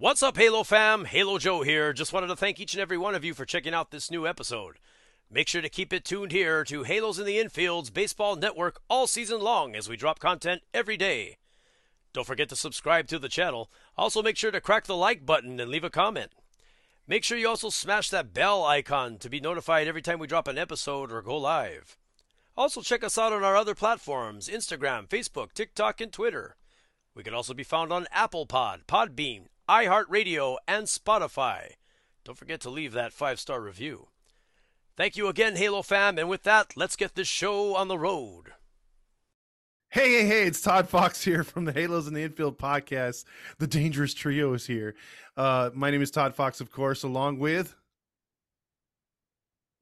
What's up, Halo fam? Halo Joe here. Just wanted to thank each and every one of you for checking out this new episode. Make sure to keep it tuned here to Halos in the Infield's Baseball Network all season long as we drop content every day. Don't forget to subscribe to the channel. Also, make sure to crack the like button and leave a comment. Make sure you also smash that bell icon to be notified every time we drop an episode or go live. Also, check us out on our other platforms Instagram, Facebook, TikTok, and Twitter. We can also be found on Apple Pod, Podbean, iHeartRadio, and Spotify. Don't forget to leave that five star review. Thank you again, Halo fam, and with that, let's get this show on the road. Hey, hey, hey, it's Todd Fox here from the Halos in the Infield podcast. The Dangerous Trio is here. Uh, my name is Todd Fox, of course, along with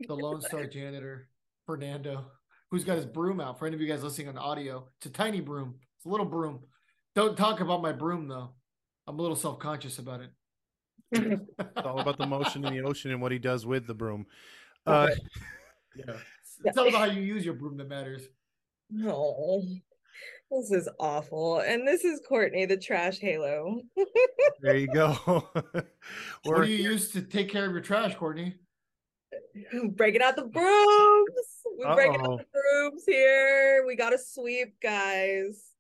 the Lone Star janitor, Fernando, who's got his broom out. For any of you guys listening on audio, it's a tiny broom. It's a little broom. Don't talk about my broom, though. I'm a little self conscious about it. it's all about the motion in the ocean and what he does with the broom. Uh, yeah. It's all about how you use your broom that matters. No. This is awful. And this is Courtney, the trash halo. there you go. what do you use to take care of your trash, Courtney? Breaking out the brooms. We're breaking out the brooms here. We got to sweep, guys.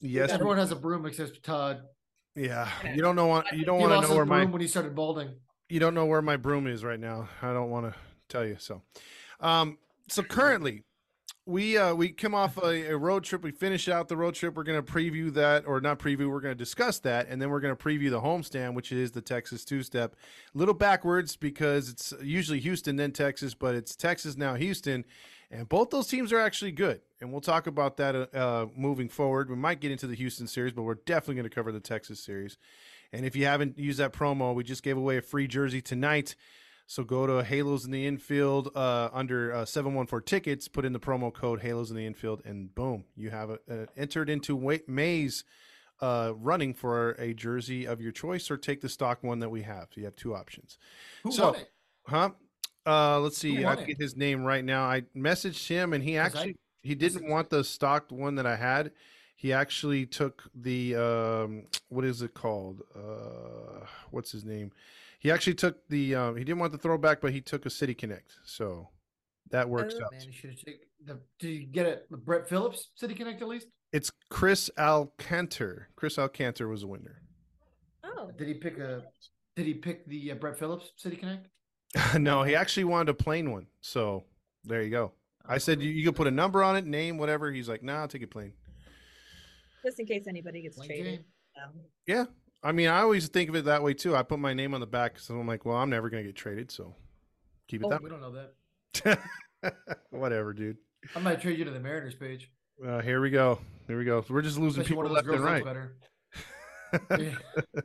Yes. Everyone has a broom except Todd. Yeah. You don't know what you don't want to know where my when he started balding. You don't know where my broom is right now. I don't want to tell you so. Um so currently we uh we come off a, a, road trip we finish out the road trip we're going to preview that or not preview we're going to discuss that and then we're going to preview the homestand which is the texas two step a little backwards because it's usually houston then texas but it's texas now houston and both those teams are actually good and we'll talk about that uh, uh moving forward we might get into the houston series but we're definitely going to cover the texas series and if you haven't used that promo we just gave away a free jersey tonight so go to Halos in the Infield uh, under uh, 714 tickets, put in the promo code Halos in the Infield, and boom, you have a, a entered into Wait May's uh, running for a jersey of your choice, or take the stock one that we have. So you have two options. Who so, won it? Huh? Uh, let's see. I get his name right now. I messaged him, and he actually I, he didn't want the stocked one that I had. He actually took the um, what is it called? Uh, what's his name? He actually took the um, he didn't want the throwback, but he took a City Connect, so that works oh, out. Man, you should take the. Did you get it? Brett Phillips City Connect at least? It's Chris Alcantar. Chris Alcantar was a winner. Oh, did he pick a? Did he pick the uh, Brett Phillips City Connect? no, he actually wanted a plain one. So there you go. I said you, you could put a number on it, name, whatever. He's like, nah, I'll take it plain. Just in case anybody gets plain traded. Um, yeah, I mean, I always think of it that way too. I put my name on the back, so I'm like, well, I'm never gonna get traded, so keep it oh, that. We don't know that. Whatever, dude. I might trade you to the Mariners page. Uh, here we go. Here we go. So we're just losing Especially people left and right. Better.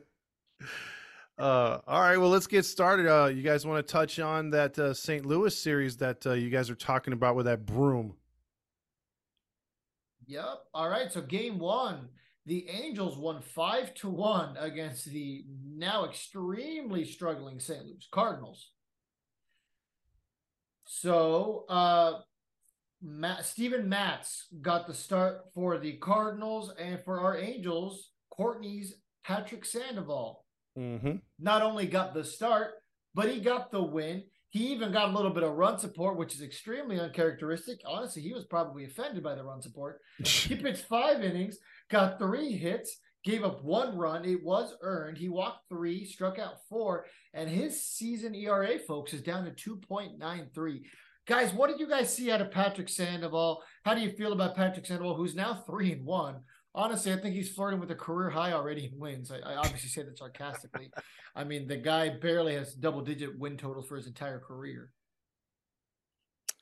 uh, all right. Well, let's get started. Uh, you guys want to touch on that uh, St. Louis series that uh, you guys are talking about with that broom? Yep. All right. So game one, the Angels won five to one against the now extremely struggling St. Louis Cardinals. So, uh, Matt, Steven Matz got the start for the Cardinals, and for our Angels, Courtney's Patrick Sandoval. Mm-hmm. Not only got the start, but he got the win. He even got a little bit of run support, which is extremely uncharacteristic. Honestly, he was probably offended by the run support. he pitched five innings, got three hits, gave up one run. It was earned. He walked three, struck out four, and his season ERA, folks, is down to 2.93. Guys, what did you guys see out of Patrick Sandoval? How do you feel about Patrick Sandoval, who's now three and one? Honestly, I think he's flirting with a career high already in wins. I, I obviously say that sarcastically. I mean, the guy barely has double digit win totals for his entire career.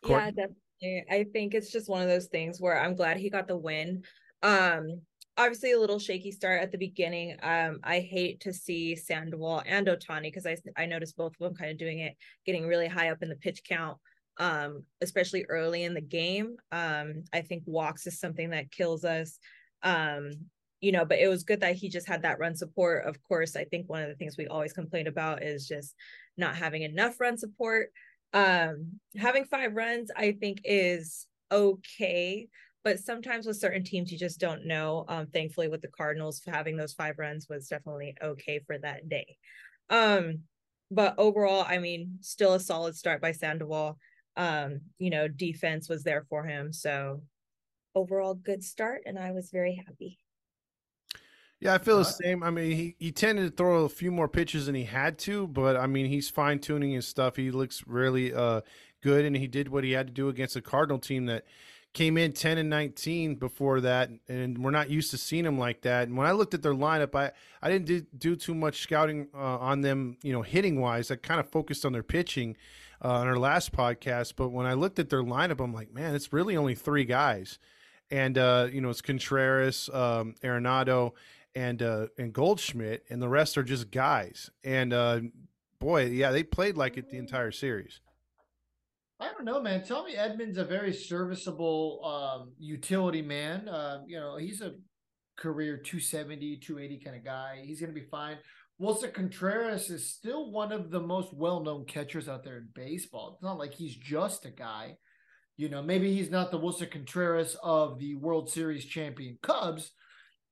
Yeah, definitely. I think it's just one of those things where I'm glad he got the win. Um, obviously a little shaky start at the beginning. Um, I hate to see Sandoval and Ohtani because I I noticed both of them kind of doing it, getting really high up in the pitch count, um, especially early in the game. Um, I think walks is something that kills us. Um, you know, but it was good that he just had that run support. Of course, I think one of the things we always complain about is just not having enough run support. Um, having five runs, I think, is okay but sometimes with certain teams you just don't know um thankfully with the cardinals having those five runs was definitely okay for that day um but overall i mean still a solid start by sandoval um you know defense was there for him so overall good start and i was very happy. Yeah, I feel the same. I mean, he, he tended to throw a few more pitches than he had to, but I mean, he's fine tuning his stuff. He looks really uh, good, and he did what he had to do against a Cardinal team that came in 10 and 19 before that and we're not used to seeing them like that. And when i looked at their lineup i i didn't do, do too much scouting uh, on them you know hitting wise i kind of focused on their pitching uh, on our last podcast but when i looked at their lineup i'm like man it's really only three guys and uh, you know it's contreras um, arenado and uh, and goldschmidt and the rest are just guys and uh, boy yeah they played like it the entire series I don't know, man. Tommy Edman's a very serviceable um, utility man. Uh, you know, he's a career 270, 280 kind of guy. He's going to be fine. Willson Contreras is still one of the most well known catchers out there in baseball. It's not like he's just a guy. You know, maybe he's not the Willson Contreras of the World Series champion Cubs,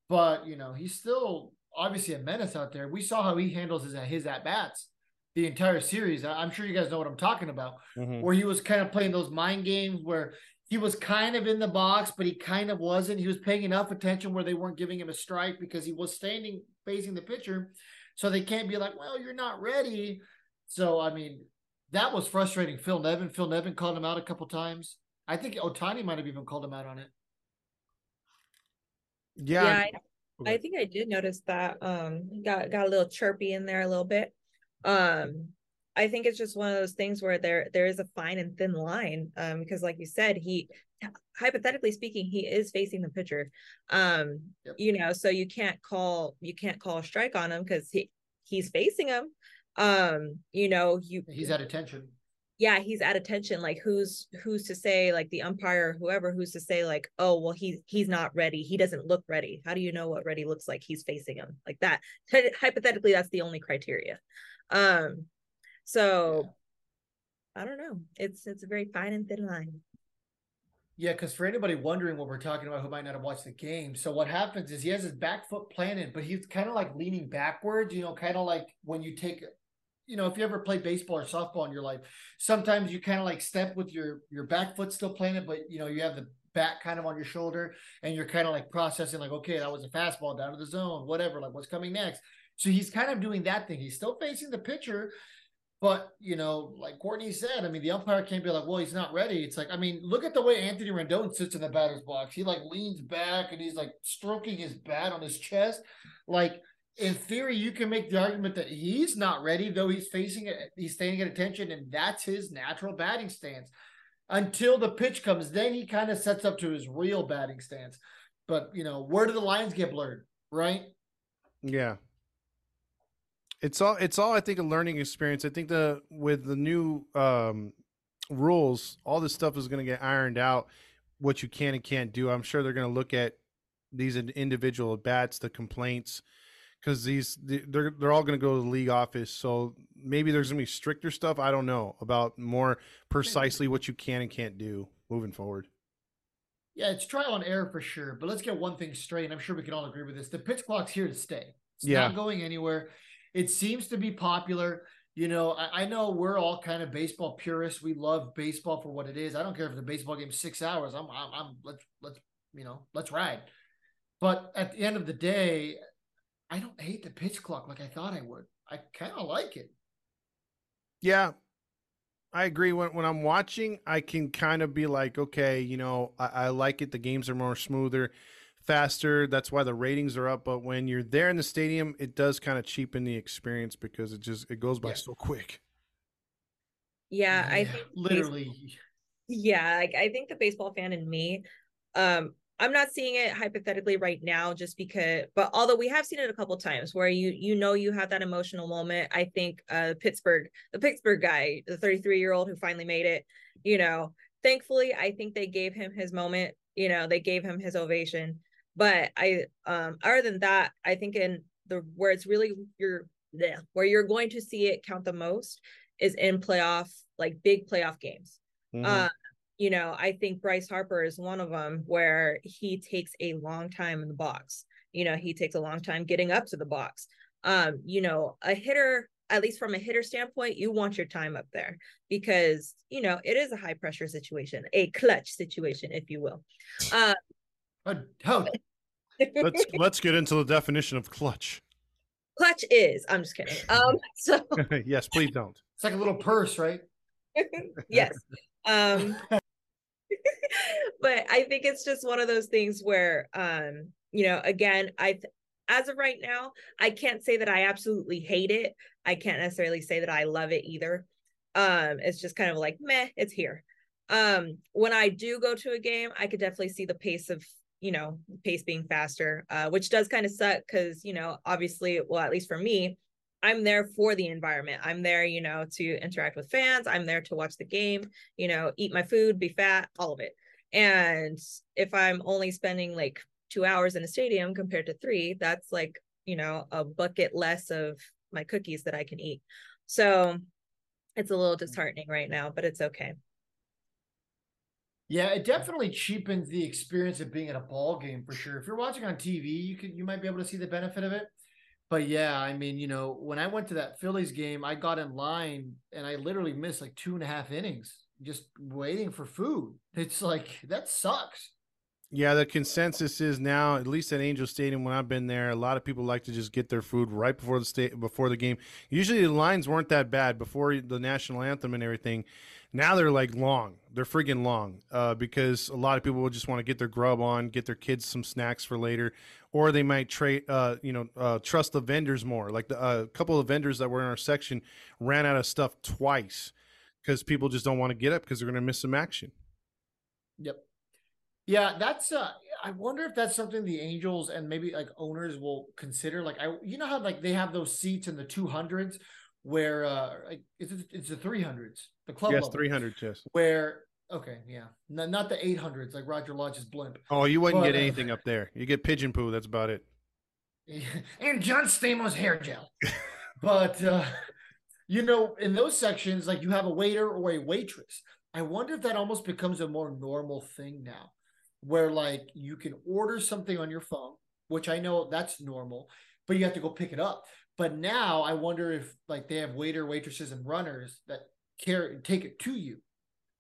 but, you know, he's still obviously a menace out there. We saw how he handles his, his at bats the entire series. I'm sure you guys know what I'm talking about, mm-hmm. where he was kind of playing those mind games where he was kind of in the box, but he kind of wasn't. He was paying enough attention where they weren't giving him a strike because he was standing facing the pitcher. So they can't be like, well, you're not ready. So, I mean, that was frustrating. Phil Nevin, Phil Nevin called him out a couple times. I think Ohtani might have even called him out on it. Yeah. yeah I, I think I did notice that. Um, got got a little chirpy in there a little bit um i think it's just one of those things where there there is a fine and thin line um because like you said he hypothetically speaking he is facing the pitcher um yep. you know so you can't call you can't call a strike on him because he he's facing him um you know you he's at attention. Yeah he's at attention. Like who's who's to say like the umpire whoever who's to say like oh well he's he's not ready. He doesn't look ready. How do you know what ready looks like? He's facing him. Like that. Hypothetically that's the only criteria. Um, so yeah. I don't know. It's it's a very fine and thin line. Yeah, because for anybody wondering what we're talking about who might not have watched the game, so what happens is he has his back foot planted, but he's kind of like leaning backwards, you know, kind of like when you take, you know, if you ever play baseball or softball in your life, sometimes you kind of like step with your your back foot still planted, but you know, you have the back kind of on your shoulder and you're kind of like processing like, okay, that was a fastball down to the zone, whatever, like what's coming next. So he's kind of doing that thing. He's still facing the pitcher, but you know, like Courtney said, I mean, the umpire can't be like, "Well, he's not ready." It's like, I mean, look at the way Anthony Rendon sits in the batter's box. He like leans back and he's like stroking his bat on his chest. Like in theory, you can make the argument that he's not ready, though he's facing it. He's standing at attention, and that's his natural batting stance. Until the pitch comes, then he kind of sets up to his real batting stance. But you know, where do the lines get blurred? Right? Yeah, it's all it's all I think a learning experience. I think the with the new um, rules, all this stuff is going to get ironed out. What you can and can't do. I'm sure they're going to look at these individual bats, the complaints, because these they're they're all going to go to the league office. So maybe there's going to be stricter stuff. I don't know about more precisely what you can and can't do moving forward. Yeah, it's trial and error for sure. But let's get one thing straight. And I'm sure we can all agree with this. The pitch clock's here to stay. It's yeah. not going anywhere. It seems to be popular. You know, I, I, know we're all kind of baseball purists. We love baseball for what it is. I don't care if the baseball game's six hours. I'm, I'm, I'm let's, let's, you know, let's ride. But at the end of the day, I don't hate the pitch clock like I thought I would. I kind of like it. Yeah, I agree. When when I'm watching, I can kind of be like, okay, you know, I, I like it. The games are more smoother faster. That's why the ratings are up. But when you're there in the stadium, it does kind of cheapen the experience because it just it goes by yeah. so quick. Yeah, I think literally. yeah, like I think the baseball fan in me, um, I'm not seeing it hypothetically right now just because but although we have seen it a couple times where you you know you have that emotional moment. I think uh Pittsburgh, the Pittsburgh guy, the 33-year-old who finally made it, you know, thankfully I think they gave him his moment, you know, they gave him his ovation. But I um other than that, I think in the where it's really you're yeah, where you're going to see it count the most is in playoff like big playoff games. Mm-hmm. Uh you know, I think Bryce Harper is one of them where he takes a long time in the box. You know, he takes a long time getting up to the box. Um, you know, a hitter, at least from a hitter standpoint, you want your time up there because, you know, it is a high pressure situation, a clutch situation, if you will. Uh, oh, let's let's get into the definition of clutch. Clutch is, I'm just kidding. Um, so yes, please don't. It's like a little purse, right? yes. Um, but I think it's just one of those things where, um, you know, again, I, as of right now, I can't say that I absolutely hate it. I can't necessarily say that I love it either. Um, it's just kind of like meh, it's here. Um, when I do go to a game, I could definitely see the pace of you know pace being faster uh, which does kind of suck because you know obviously well at least for me I'm there for the environment. I'm there, you know, to interact with fans. I'm there to watch the game, you know, eat my food, be fat, all of it. And if I'm only spending like two hours in a stadium compared to three, that's like, you know, a bucket less of my cookies that I can eat. So it's a little mm. disheartening right now, but it's okay. Yeah, it definitely cheapens the experience of being at a ball game for sure. If you're watching on TV, you could you might be able to see the benefit of it. But yeah, I mean, you know, when I went to that Phillies game, I got in line and I literally missed like two and a half innings just waiting for food. It's like that sucks. Yeah, the consensus is now, at least at Angel Stadium, when I've been there, a lot of people like to just get their food right before the state before the game. Usually, the lines weren't that bad before the national anthem and everything. Now they're like long. They're freaking long uh, because a lot of people will just want to get their grub on, get their kids some snacks for later, or they might trade, uh, you know, uh, trust the vendors more. Like a uh, couple of vendors that were in our section ran out of stuff twice because people just don't want to get up because they're going to miss some action. Yep. Yeah, that's. uh I wonder if that's something the Angels and maybe like owners will consider. Like I, you know how like they have those seats in the two hundreds where uh like it's it's the three hundreds the club yes three hundred yes where okay yeah not, not the eight hundreds like Roger Lodge's blimp. Oh, you wouldn't but, get uh, anything uh, up there. You get pigeon poo. That's about it. and John Stamos hair gel, but uh you know in those sections like you have a waiter or a waitress. I wonder if that almost becomes a more normal thing now, where like you can order something on your phone, which I know that's normal, but you have to go pick it up. But now I wonder if like they have waiter, waitresses, and runners that care and take it to you.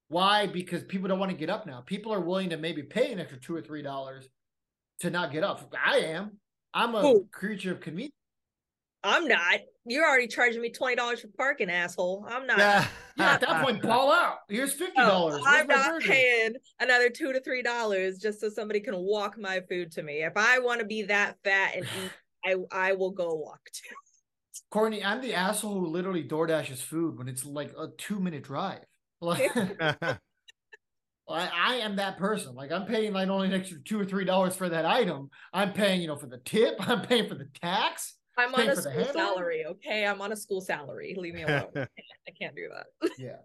Why? Because people don't want to get up now. People are willing to maybe pay an extra two or three dollars to not get up. I am. I'm a Ooh. creature of convenience. I'm not. You're already charging me twenty dollars for parking, asshole. I'm not. Yeah, yeah at that point, ball out. Here's fifty dollars. Oh, no, I'm not burger? paying another two to three dollars just so somebody can walk my food to me. If I want to be that fat and eat, I I will go walk to. Courtney, I'm the asshole who literally DoorDashes food when it's like a two minute drive. Like, I, I am that person. Like I'm paying like only an extra two or three dollars for that item. I'm paying, you know, for the tip. I'm paying for the tax. I'm on a school salary. Okay, I'm on a school salary. Leave me alone. I can't do that. yeah.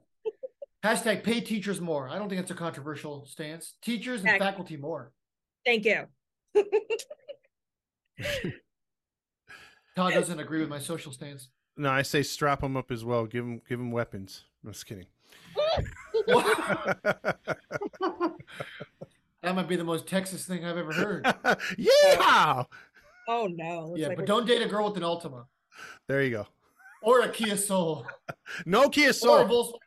Hashtag pay teachers more. I don't think it's a controversial stance. Teachers and faculty more. Thank you. Todd doesn't agree with my social stance. No, I say strap them up as well. Give them, give them weapons. I'm just kidding. that might be the most Texas thing I've ever heard. yeah. Oh no. yeah, like but don't date a girl with an Altima. There you go. Or a Kia Soul. no Kia Soul.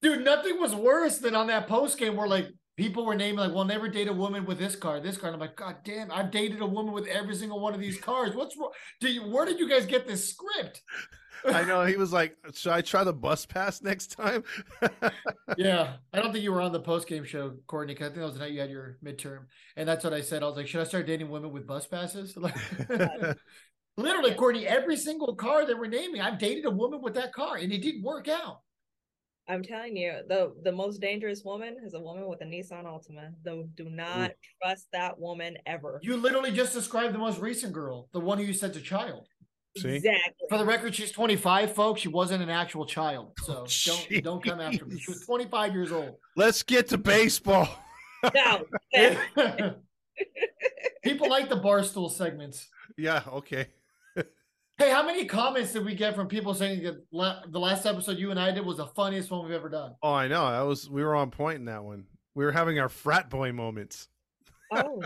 Dude, nothing was worse than on that post game where like people were naming like, "Well, never date a woman with this car, this car." And I'm like, God damn, I've dated a woman with every single one of these cars. What's wrong? Do you? Where did you guys get this script? I know he was like, "Should I try the bus pass next time?" yeah, I don't think you were on the post game show, Courtney. Cause I think that was the night you had your midterm, and that's what I said. I was like, "Should I start dating women with bus passes?" Like, literally, Courtney, every single car they were naming, I've dated a woman with that car, and it didn't work out. I'm telling you, the the most dangerous woman is a woman with a Nissan Altima. Though, do not Ooh. trust that woman ever. You literally just described the most recent girl, the one who you said's a child. See? Exactly. For the record, she's 25, folks. She wasn't an actual child, so oh, don't don't come after me. She was 25 years old. Let's get to baseball. no. People like the barstool segments. Yeah. Okay. Hey, how many comments did we get from people saying that la- the last episode you and I did was the funniest one we've ever done? Oh, I know. That was we were on point in that one. We were having our frat boy moments. Oh,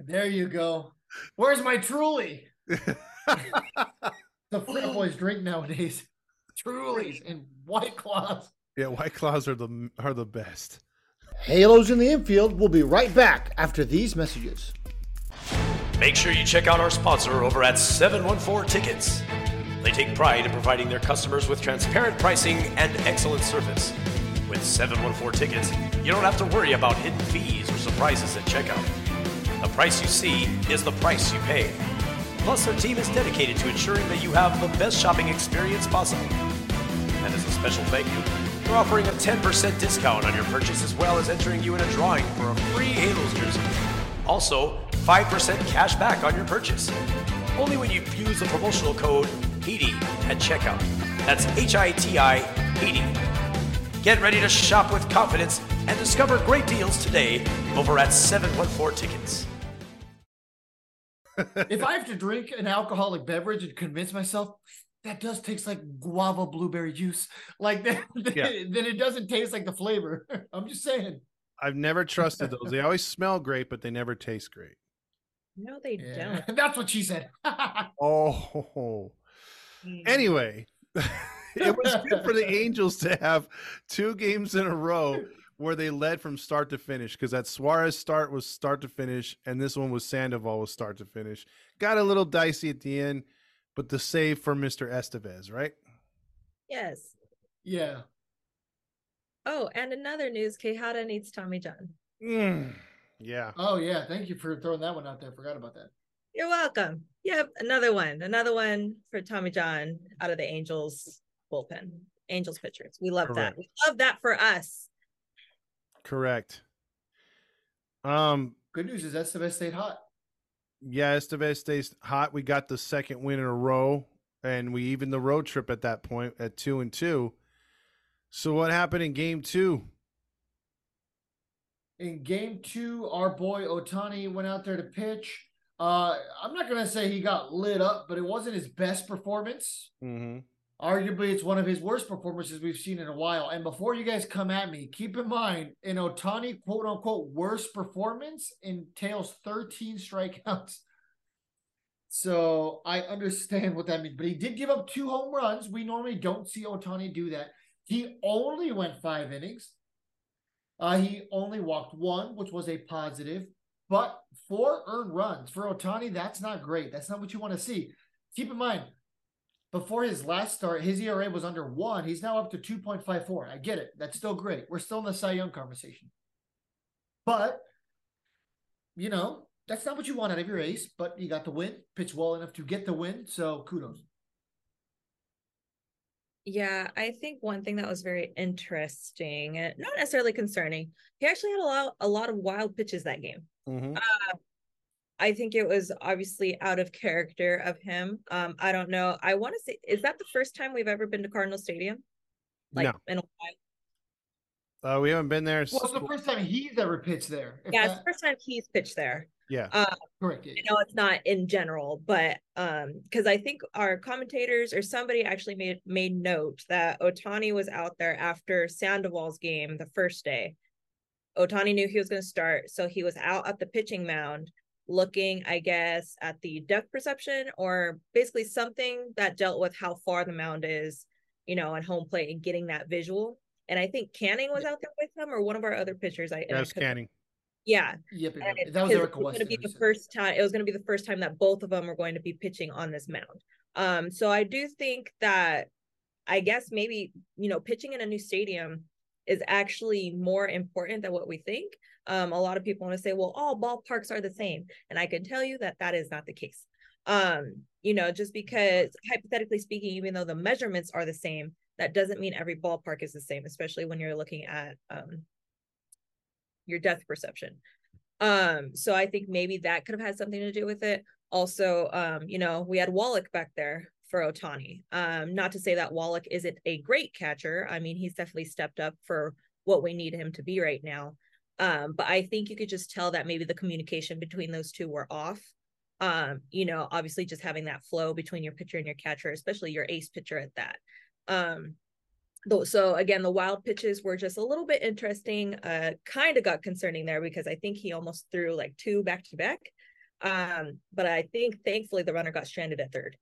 there you go. Where's my Truly? the frat oh. boys drink nowadays. Trulies and White Claws. Yeah, White Claws are the are the best. Halos in the infield. We'll be right back after these messages. Make sure you check out our sponsor over at 714 Tickets. They take pride in providing their customers with transparent pricing and excellent service. With 714 Tickets, you don't have to worry about hidden fees or surprises at checkout. The price you see is the price you pay. Plus, our team is dedicated to ensuring that you have the best shopping experience possible. And as a special thank you, they're offering a 10% discount on your purchase as well as entering you in a drawing for a free Halos jersey. Also, 5% cash back on your purchase. Only when you use the promotional code HITI at checkout. That's H I T I HITI. Get ready to shop with confidence and discover great deals today over at 714 Tickets. If I have to drink an alcoholic beverage and convince myself that does taste like guava blueberry juice, like that, yeah. then it doesn't taste like the flavor. I'm just saying. I've never trusted those. They always smell great, but they never taste great. No, they yeah. don't. That's what she said. oh. Mm. Anyway, it was good for the Angels to have two games in a row where they led from start to finish because that Suarez start was start to finish, and this one was Sandoval was start to finish. Got a little dicey at the end, but the save for Mr. Estevez, right? Yes. Yeah. Oh, and another news: Quijada needs Tommy John. Mm. Yeah. Oh yeah, thank you for throwing that one out there. Forgot about that. You're welcome. Yep, another one, another one for Tommy John out of the Angels bullpen. Angels pitchers. We love Correct. that. We love that for us. Correct. Um. Good news is Estevez stayed hot. Yeah, Estevez stays hot. We got the second win in a row, and we even the road trip at that point at two and two. So what happened in game two? In game two, our boy Ohtani went out there to pitch. Uh, I'm not gonna say he got lit up, but it wasn't his best performance. Mm-hmm. Arguably, it's one of his worst performances we've seen in a while. And before you guys come at me, keep in mind, an Ohtani quote unquote worst performance entails 13 strikeouts. So I understand what that means. But he did give up two home runs. We normally don't see Ohtani do that. He only went five innings. Uh, he only walked one, which was a positive, but four earned runs for Ohtani, That's not great. That's not what you want to see. Keep in mind, before his last start, his ERA was under one. He's now up to 2.54. I get it. That's still great. We're still in the Cy Young conversation. But, you know, that's not what you want out of your ace, but you got the win, pitched well enough to get the win. So kudos. Yeah, I think one thing that was very interesting and not necessarily concerning, he actually had a lot, a lot of wild pitches that game. Mm-hmm. Uh, I think it was obviously out of character of him. Um, I don't know. I want to say, is that the first time we've ever been to Cardinal Stadium? Like no. in a while. Uh, we haven't been there. Well, it's the first time he's ever pitched there. Yeah, that... it's the first time he's pitched there. Yeah. Uh, Correct. I know it's not in general, but um, because I think our commentators or somebody actually made made note that Ohtani was out there after Sandoval's game the first day. Ohtani knew he was going to start, so he was out at the pitching mound looking, I guess, at the depth perception or basically something that dealt with how far the mound is, you know, on home plate and getting that visual. And I think Canning was out there with him or one of our other pitchers. I yes, Canning. Yeah. Yep. yep. That was Eric West. Going to be the first time. It was going to be the first time that both of them were going to be pitching on this mound. Um. So I do think that, I guess maybe you know, pitching in a new stadium is actually more important than what we think. Um. A lot of people want to say, well, all ballparks are the same, and I can tell you that that is not the case. Um. You know, just because hypothetically speaking, even though the measurements are the same, that doesn't mean every ballpark is the same, especially when you're looking at um, your depth perception. Um, so I think maybe that could have had something to do with it. Also, um, you know, we had Wallach back there for Ohtani. Um, not to say that Wallach isn't a great catcher. I mean, he's definitely stepped up for what we need him to be right now. Um, but I think you could just tell that maybe the communication between those two were off. Um, you know, obviously just having that flow between your pitcher and your catcher, especially your ace pitcher at that. Um, so again, the wild pitches were just a little bit interesting. Uh, kind of got concerning there because I think he almost threw like two back to back. Um, but I think thankfully the runner got stranded at third.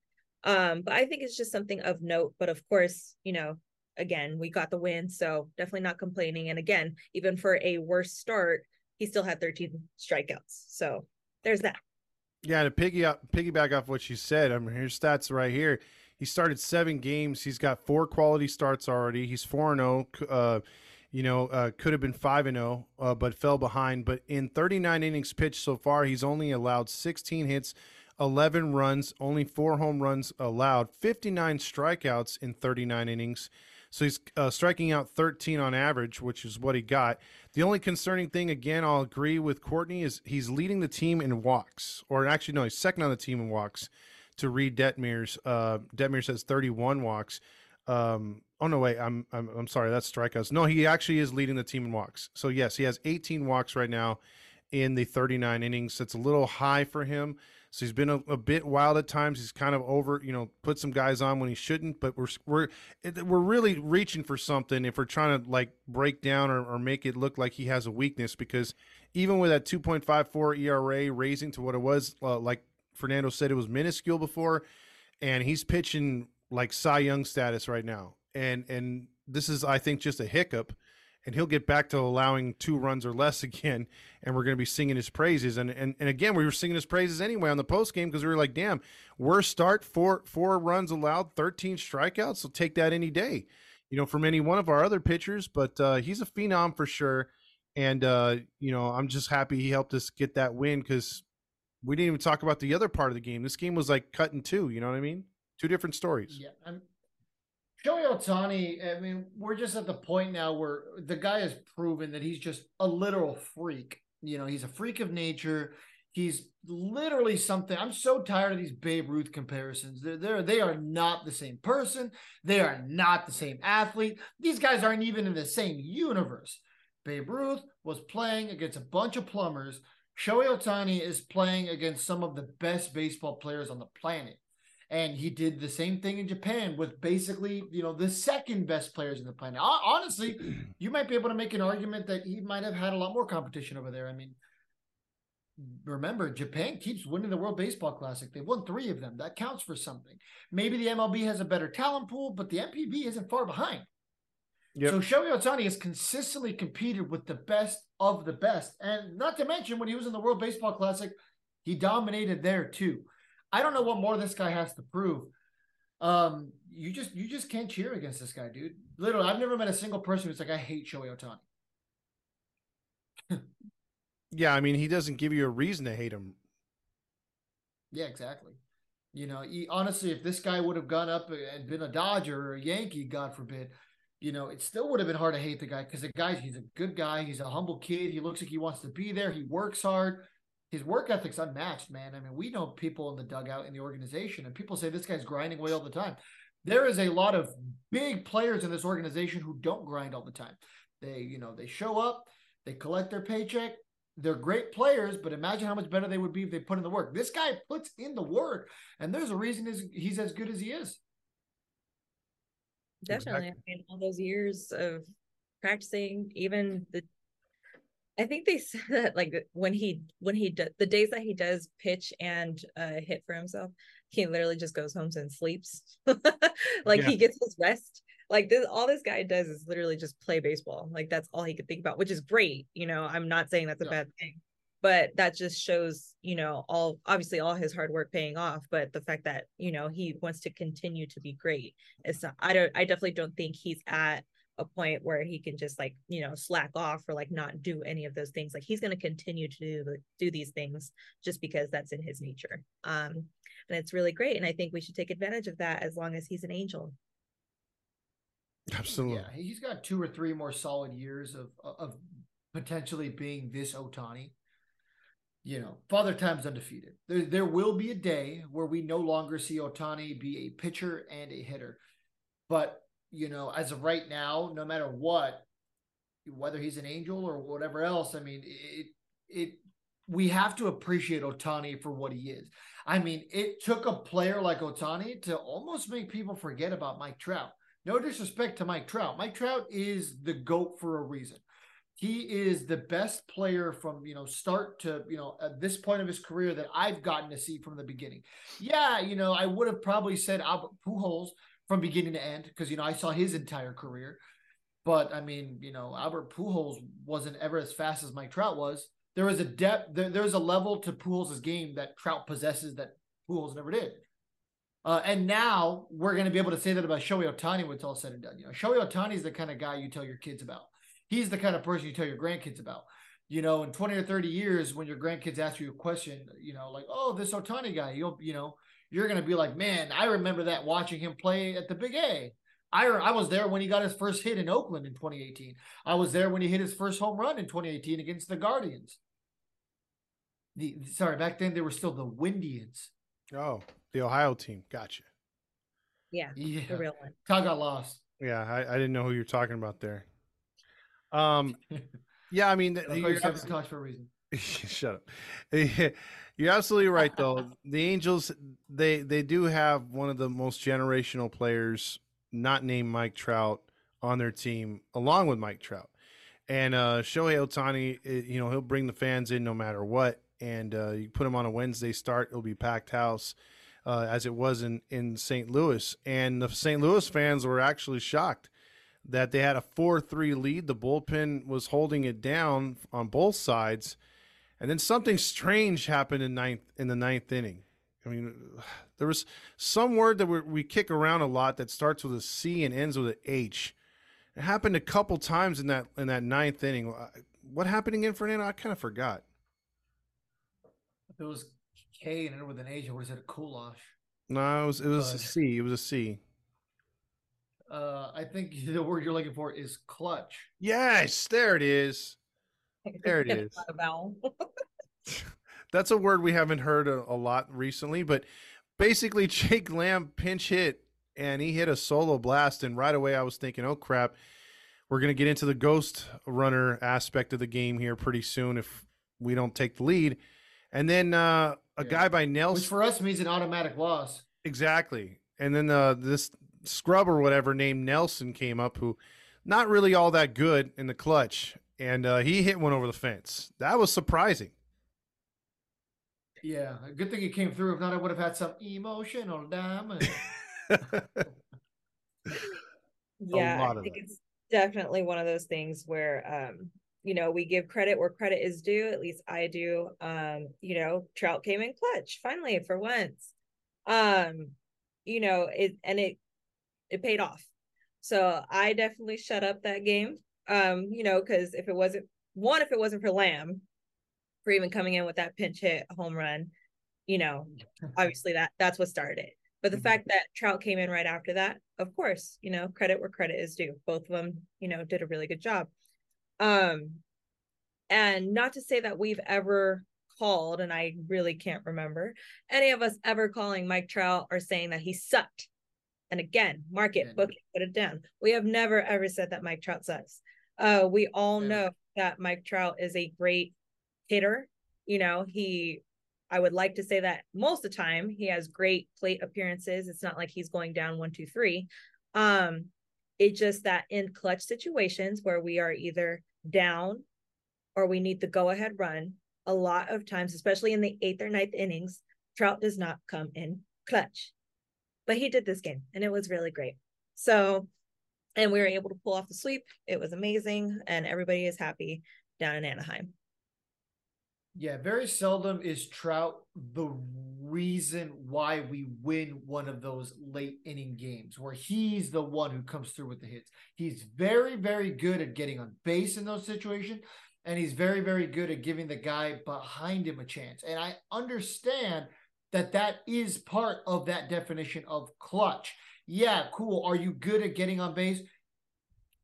Um, but I think it's just something of note. But of course, you know, again, we got the win, so definitely not complaining. And again, even for a worse start, he still had 13 strikeouts. So there's that. Yeah, to piggy up, piggyback off what you said, I mean, here's stats right here. He started seven games. He's got four quality starts already. He's four and zero. Oh, uh, you know, uh, could have been five and oh, uh, but fell behind. But in 39 innings pitched so far, he's only allowed 16 hits, 11 runs, only four home runs allowed, 59 strikeouts in 39 innings. So he's uh, striking out 13 on average, which is what he got. The only concerning thing, again, I'll agree with Courtney, is he's leading the team in walks, or actually, no, he's second on the team in walks to Reid Detmers. Uh, Detmers has 31 walks. Um, oh no, wait, I'm, I'm I'm sorry, that's strikeouts. No, he actually is leading the team in walks. So yes, he has 18 walks right now in the 39 innings. That's a little high for him. So he's been a, a, bit wild at times. He's kind of over, you know, put some guys on when he shouldn't. But we're we're we're really reaching for something if we're trying to like break down or, or make it look like he has a weakness. Because even with that 2.54 ERA raising to what it was, uh, like Fernando said, it was minuscule before, and he's pitching like Cy Young status right now. And and this is, I think, just a hiccup and he'll get back to allowing two runs or less again, and we're going to be singing his praises. And and, and again, we were singing his praises anyway on the post game because we were like, damn, worst start, four four runs allowed, thirteen strikeouts. So take that any day, you know, from any one of our other pitchers. But uh, he's a phenom for sure, and uh, you know, I'm just happy he helped us get that win because we didn't even talk about the other part of the game. This game was like cut in two. You know what I mean? Two different stories. Yeah, I'm Shohei Ohtani, I mean, we're just at the point now where the guy has proven that he's just a literal freak. You know, he's a freak of nature. He's literally something. I'm so tired of these Babe Ruth comparisons. They're, they're they are not the same person. They are not the same athlete. These guys aren't even in the same universe. Babe Ruth was playing against a bunch of plumbers. Shohei Ohtani is playing against some of the best baseball players on the planet. And he did the same thing in Japan with basically, you know, the second best players in the planet. Honestly, you might be able to make an argument that he might have had a lot more competition over there. I mean, remember, Japan keeps winning the World Baseball Classic. They've won three of them. That counts for something. Maybe the MLB has a better talent pool, but the NPB isn't far behind. Yep. So Shohei Ohtani has consistently competed with the best of the best. And not to mention, when he was in the World Baseball Classic, he dominated there too. I don't know what more this guy has to prove. Um, you just you just can't cheer against this guy, dude. Literally, I've never met a single person who's like, I hate Shohei Ohtani. yeah, I mean, he doesn't give you a reason to hate him. Yeah, exactly. You know, he, honestly, if this guy would have gone up and been a Dodger or a Yankee, God forbid, you know, it still would have been hard to hate the guy because the guy, he's a good guy. He's a humble kid. He looks like he wants to be there. He works hard his work ethic's unmatched, man. I mean, we know people in the dugout in the organization, and people say this guy's grinding away all the time. There is a lot of big players in this organization who don't grind all the time. They, you know, they show up, they collect their paycheck. They're great players, but imagine how much better they would be if they put in the work. This guy puts in the work, and there's a reason he's as good as he is. Definitely. I mean, all those years of practicing, even the I think they said that like when he when he do, the days that he does pitch and uh, hit for himself, he literally just goes home and sleeps. like yeah. he gets his rest. Like this, all this guy does is literally just play baseball. Like that's all he could think about, which is great. You know, I'm not saying that's a bad thing, but that just shows, you know, all obviously all his hard work paying off. But the fact that you know he wants to continue to be great, it's not. I don't. I definitely don't think he's at a point where he can just like you know slack off or like not do any of those things like he's going to continue to do, do these things just because that's in his nature um and it's really great and i think we should take advantage of that as long as he's an angel Absolutely. Yeah, he's got two or three more solid years of of potentially being this ohtani You know, Father Time's undefeated. There, there will be a day where we no longer see Otani be a pitcher and a hitter. But, you know, as of right now, no matter what, whether he's an angel or whatever else, I mean, it, it, we have to appreciate Ohtani for what he is. I mean, it took a player like Ohtani to almost make people forget about Mike Trout. No disrespect to Mike Trout. Mike Trout is the GOAT for a reason he is the best player from you know start to you know at this point of his career that I've gotten to see from the beginning. Yeah, you know I would have probably said Albert Pujols from beginning to end because you know I saw his entire career, but I mean you know Albert Pujols wasn't ever as fast as Mike Trout was. There was a depth, there, there's a level to Pujols' game that Trout possesses that Pujols never did. Uh, and now we're going to be able to say that about Shohei Ohtani when it's all said and done. You know, Shohei Ohtani is the kind of guy you tell your kids about he's the kind of person you tell your grandkids about. You know, in 20 or 30 years, when your grandkids ask you a question, you know, like, oh, this Ohtani guy, you'll, you know, you're going to be like, man, I remember that watching him play at the Big A. I, I was there when he got his first hit in Oakland in 2018. I was there when he hit his first home run in 2018 against the Guardians. The sorry, back then they were still the Windians. Oh, the Ohio team. Gotcha. Yeah, yeah. the real one. Todd got lost. Yeah, I, I didn't know who you're talking about there. Um, yeah, I mean, you have to talk for a reason. shut up. You're absolutely right, though. the Angels, they they do have one of the most generational players, not named Mike Trout, on their team, along with Mike Trout. And uh, Shohei Ohtani, eh, you know, he'll bring the fans in no matter what. And uh, you put him on a Wednesday start, it'll be packed house, uh, as it was in in St. Louis. And the St. Louis fans were actually shocked that they had a 4-3 lead. The bullpen was holding it down on both sides. And then something strange happened in ninth in the ninth inning. I mean, there was some word that we, we kick around a lot that starts with a C and ends with an H. It happened a couple times in that in that ninth inning. What happened again, Fernando? I kind of forgot. It was K and ended with an H. Or was it a Kulash? No, it was it was a C. It was a C uh, I think the word you're looking for is clutch. Yes, there it is. There it is. That's a word we haven't heard a, a, lot recently, but basically, Jake Lamb pinch hit and he hit a solo blast. And right away, I was thinking, oh crap, we're going to get into the ghost runner aspect of the game here pretty soon if we don't take the lead. And then uh, a yeah. guy by Nelson. Which for us means an automatic loss. Exactly. And then uh, this scrub or whatever named Nelson came up, who not really all that good in the clutch, and uh, he hit one over the fence. That was surprising. Yeah, good thing he came through. If not, I would have had some emotional damage. yeah, I think that. it's definitely one of those things where um, you know, we give credit where credit is due. At least I do. Um, you know, Trout came in clutch finally for once. Um, you know, it and it it paid off. So I definitely shut up that game. Um, you know, because if it wasn't one, if it wasn't for Lamb for even coming in with that pinch hit home run, you know, obviously that that's what started it. But the mm-hmm. fact that Trout came in right after that, of course, you know, credit where credit is due. Both of them, you know, did a really good job. Um, and not to say that we've ever called, and I really can't remember any of us ever calling Mike Trout or saying that he sucked and again, mark it, book it, put it down. We have never ever said that Mike Trout sucks. Uh, we all know that Mike Trout is a great hitter. You know, he I would like to say that most of the time he has great plate appearances. It's not like he's going down one, two, three. Um, it's just that in clutch situations where we are either down or we need the go ahead run, a lot of times, especially in the eighth or ninth innings, Trout does not come in clutch but he did this game and it was really great. So, and we were able to pull off the sweep. It was amazing and everybody is happy down in Anaheim. Yeah, very seldom is Trout the reason why we win one of those late inning games where he's the one who comes through with the hits. He's very, very good at getting on base in those situations, and he's very, very good at giving the guy behind him a chance. And I understand that that is part of that definition of clutch. Yeah, cool. Are you good at getting on base?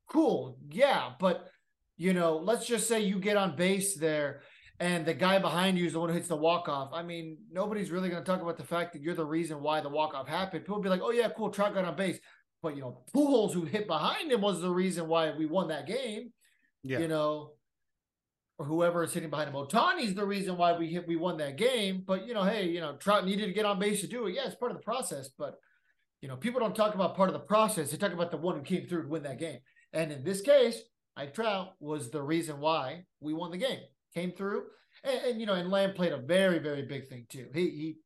cool, yeah, but you know, let's just say you get on base there and the guy behind you is the one who hits the walk off. I mean, nobody's really going to talk about the fact that you're the reason why the walk off happened. People be like, "Oh yeah, cool, Trout got on base," but you know, Pujols who hit behind him was the reason why we won that game. Yeah. You know, or whoever is hitting behind him. Ohtani's the reason why we hit we won that game. But you know, hey, you know, Trout needed to get on base to do it. Yeah, it's part of the process. But you know, people don't talk about part of the process. They talk about the one who came through to win that game. And in this case, Mike Trout was the reason why we won the game. Came through, and, and you know, and Lamb played a very, very big thing too. He, he,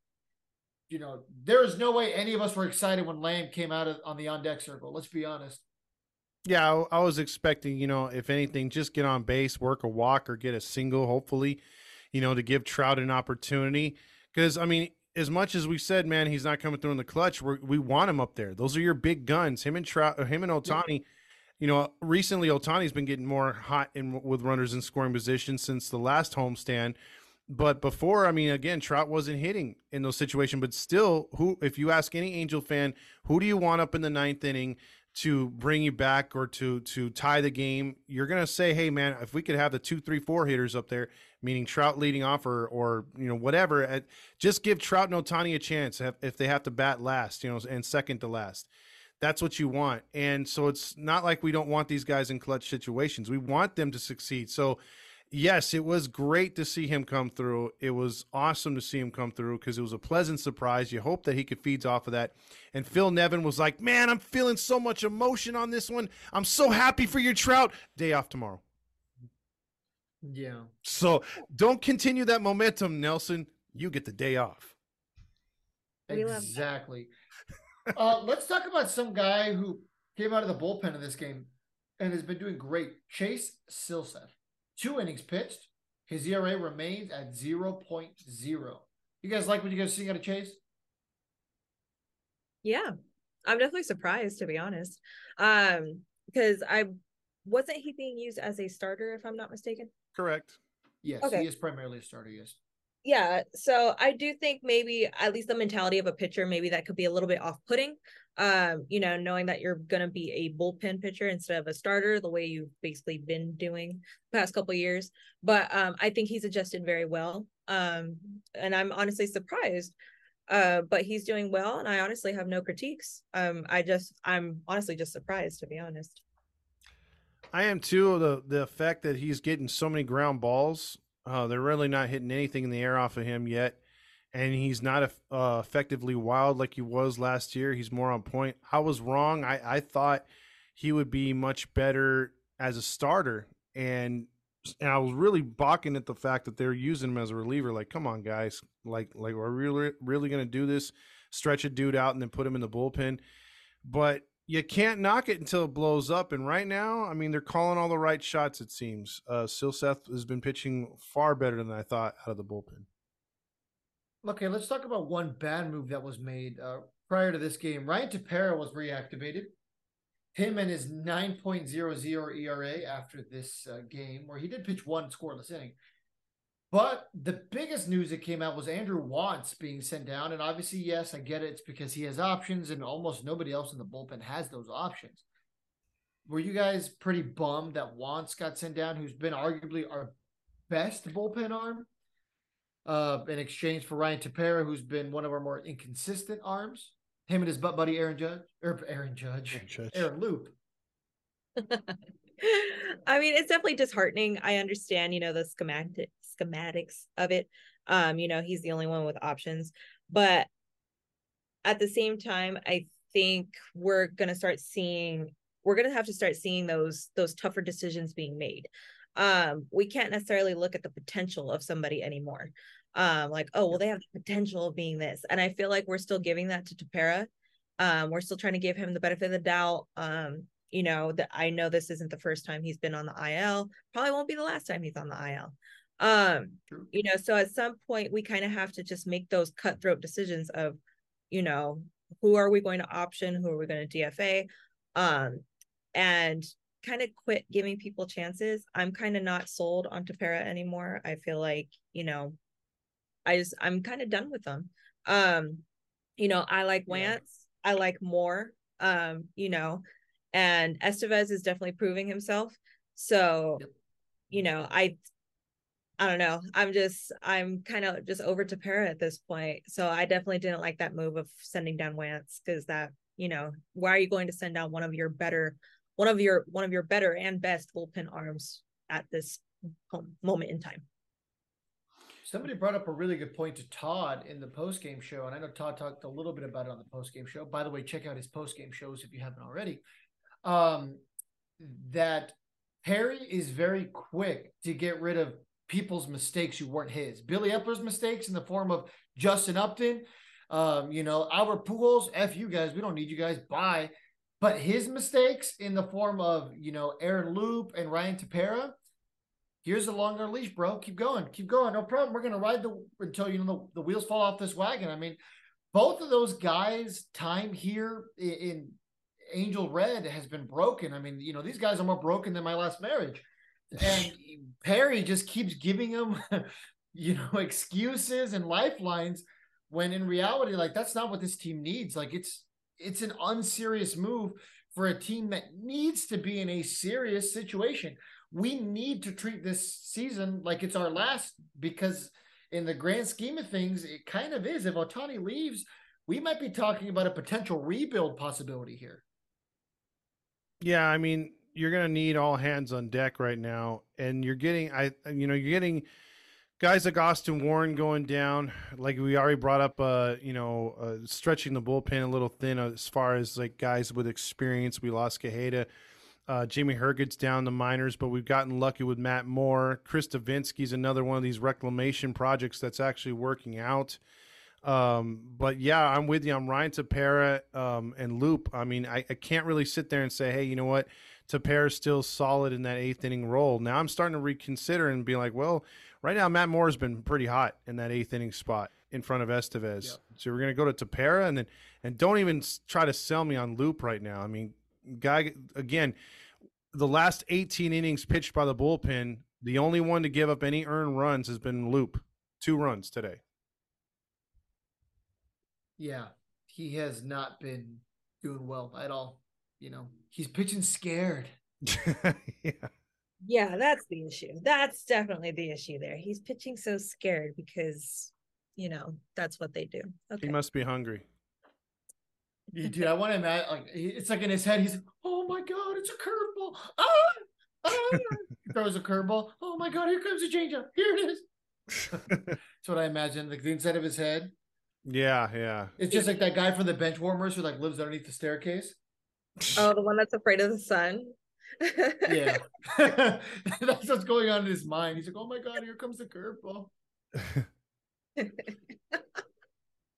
you know, there is no way any of us were excited when Lamb came out of, on the on deck circle. Let's be honest. Yeah, I, I was expecting, you know, if anything, just get on base, work a walk, or get a single, hopefully, you know, to give Trout an opportunity. Because I mean, as much as we said, man, he's not coming through in the clutch. we we want him up there. Those are your big guns. Him and Trout, uh, him and Ohtani. Yeah you know, recently Ohtani's been getting more hot in with runners in scoring position since the last homestand. But before, I mean, again, Trout wasn't hitting in those situations. But still, who, if you ask any Angel fan, who do you want up in the ninth inning to bring you back or to to tie the game? You're gonna say, hey, man, if we could have the two, three, four hitters up there, meaning Trout leading off or or you know whatever, uh, just give Trout and Ohtani a chance if they have to bat last, you know, and second to last that's what you want. And so it's not like we don't want these guys in clutch situations. We want them to succeed. So, yes, it was great to see him come through. It was awesome to see him come through because it was a pleasant surprise. You hope that he could feed off of that. And Phil Nevin was like, Man, I'm feeling so much emotion on this one. I'm so happy for your trout. Day off tomorrow. Yeah. So don't continue that momentum, Nelson. You get the day off. Exactly uh, let's talk about some guy who came out of the bullpen in this game and has been doing great. Chase Silseth, two innings pitched. His ERA remains at 0.0. You guys like what you guys seeing out of Chase? Yeah, I'm definitely surprised to be honest. Um, because I wasn't he being used as a starter, if I'm not mistaken. Correct. Yes, okay. he is primarily a starter. Yes yeah so i do think maybe at least the mentality of a pitcher maybe that could be a little bit off-putting um you know knowing that you're going to be a bullpen pitcher instead of a starter the way you've basically been doing the past couple years but um i think he's adjusted very well um and i'm honestly surprised uh but he's doing well and i honestly have no critiques um i just i'm honestly just surprised to be honest I am too. The the fact that he's getting so many ground balls uh, they're really not hitting anything in the air off of him yet, and he's not uh, effectively wild like he was last year. He's more on point. I was wrong. I, I thought he would be much better as a starter, and and I was really balking at the fact that they're using him as a reliever. Like, come on, guys! Like, like we're really really gonna do this? Stretch a dude out and then put him in the bullpen. But you can't knock it until it blows up. And right now, I mean, they're calling all the right shots. It seems. Uh, Silseth has been pitching far better than I thought out of the bullpen. Okay, let's talk about one bad move that was made uh, prior to this game. Ryan Tepera was reactivated. Him and his 9.00 ERA after this uh, game, where he did pitch one scoreless inning. But the biggest news that came out was Andrew Wantz being sent down. And obviously, yes, I get it. It's because he has options, and almost nobody else in the bullpen has those options. Were you guys pretty bummed that Wantz got sent down, who's been arguably our best bullpen arm, uh, in exchange for Ryan Tepera, who's been one of our more inconsistent arms? Him and his butt buddy Aaron Judge, or Aaron Judge, Aaron, Judge. Aaron Loup. I mean, it's definitely disheartening. I understand, you know, the schematic schematics of it. Um, you know, he's the only one with options. But at the same time, I think we're gonna start seeing we're gonna have to start seeing those those tougher decisions being made. Um, we can't necessarily look at the potential of somebody anymore. Um, like, oh, well, they have the potential of being this. And I feel like we're still giving that to Tepera. Um, we're still trying to give him the benefit of the doubt. Um, you know, that I know this isn't the first time he's been on the IL. Probably won't be the last time he's on the IL. Um, you know, so at some point we kind of have to just make those cutthroat decisions of, you know, who are we going to option, who are we going to DFA, um, and kind of quit giving people chances. I'm kind of not sold on Tepera anymore. I feel like, you know, I just I'm kind of done with them. Um, you know, I like Wantz, yeah. I like more. Um, you know, and Estevez is definitely proving himself. So, you know, I I don't know. I'm just I'm kind of just over Tepera at this point. So I definitely didn't like that move of sending down Wantz because that, you know, why are you going to send down one of your better one of your one of your better and best bullpen arms at this moment in time? Somebody brought up a really good point to Todd in the post game show, and I know Todd talked a little bit about it on the post game show. By the way, check out his post game shows if you haven't already. Um, that Perry is very quick to get rid of people's mistakes who weren't his. Billy Eppler's mistakes in the form of Justin Upton, um, you know, Albert Pujols, F you guys, we don't need you guys, bye. But his mistakes in the form of, you know, Aaron Loup and Ryan Tepera, here's a longer leash, bro. Keep going, keep going. No problem. We're gonna ride the until you know the, the wheels fall off this wagon. I mean, both of those guys' time here in, in Angel Red has been broken. I mean, you know, these guys are more broken than my last marriage. And Perry just keeps giving them, you know, excuses and lifelines when in reality, like that's not what this team needs. Like it's it's an unserious move for a team that needs to be in a serious situation. We need to treat this season like it's our last because in the grand scheme of things, it kind of is. If Ohtani leaves, we might be talking about a potential rebuild possibility here. Yeah, I mean, you're going to need all hands on deck right now, and you're getting, I, you know, you're getting guys like Austin Warren going down. Like we already brought up, uh, you know, uh, stretching the bullpen a little thin as far as like guys with experience. We lost Quijada. Uh, Jimmy Herget's down the minors, but we've gotten lucky with Matt Moore. Chris Devenski's another one of these reclamation projects that's actually working out. Um, but yeah, I'm with you. I'm Ryan Tepera um, and Loup. I mean, I, I can't really sit there and say, hey, you know what? Tepera's still solid in that eighth inning role. Now I'm starting to reconsider and be like, well, right now Matt Moore's been pretty hot in that eighth inning spot in front of Estevez. Yep. So we're gonna go to Tepera and then and don't even try to sell me on Loup right now. I mean, guy again, the last 18 innings pitched by the bullpen, the only one to give up any earned runs has been Loup. Two runs today. Yeah, he has not been doing well at all. You know, he's pitching scared. yeah. Yeah, that's the issue. That's definitely the issue there. He's pitching so scared because, you know, that's what they do. Okay. He must be hungry. Dude, I want him at like it's like in his head. He's like, "Oh my god, it's a curveball! Ah, ah. he throws a curveball. Oh my god, here comes a changeup. Here it is. That's what I imagine. Like the inside of his head. Yeah, yeah. It's just like that guy from the bench warmers who like lives underneath the staircase. Oh, the one that's afraid of the sun. yeah, that's what's going on in his mind. He's like, "Oh my god, here comes the curveball."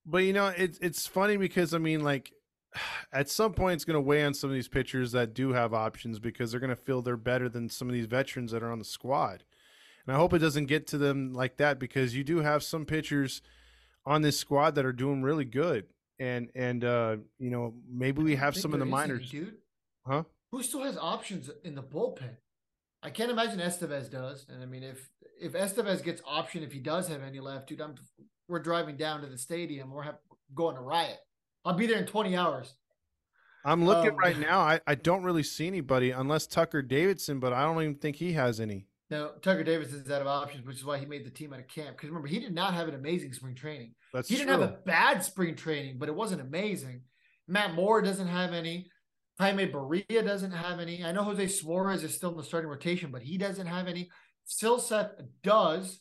but you know, it's it's funny because I mean, like, at some point, it's going to weigh on some of these pitchers that do have options because they're going to feel they're better than some of these veterans that are on the squad. And I hope it doesn't get to them like that because you do have some pitchers on this squad that are doing really good and and uh, you know maybe we have some of the minors, dude. Huh? Who still has options in the bullpen? I can't imagine Estevez does. And I mean, if if Estevez gets option, if he does have any left, dude, I'm we're driving down to the stadium. We're have, going to riot. I'll be there in 20 hours. I'm looking um, right now. I, I don't really see anybody unless Tucker Davidson, but I don't even think he has any. Now Tucker Davis is out of options, which is why he made the team out of camp. Because remember, he did not have an amazing spring training. That's he didn't have a bad spring training, but it wasn't amazing. Matt Moore doesn't have any. Jaime Barria doesn't have any. I know Jose Suarez is still in the starting rotation, but he doesn't have any. Silseth does,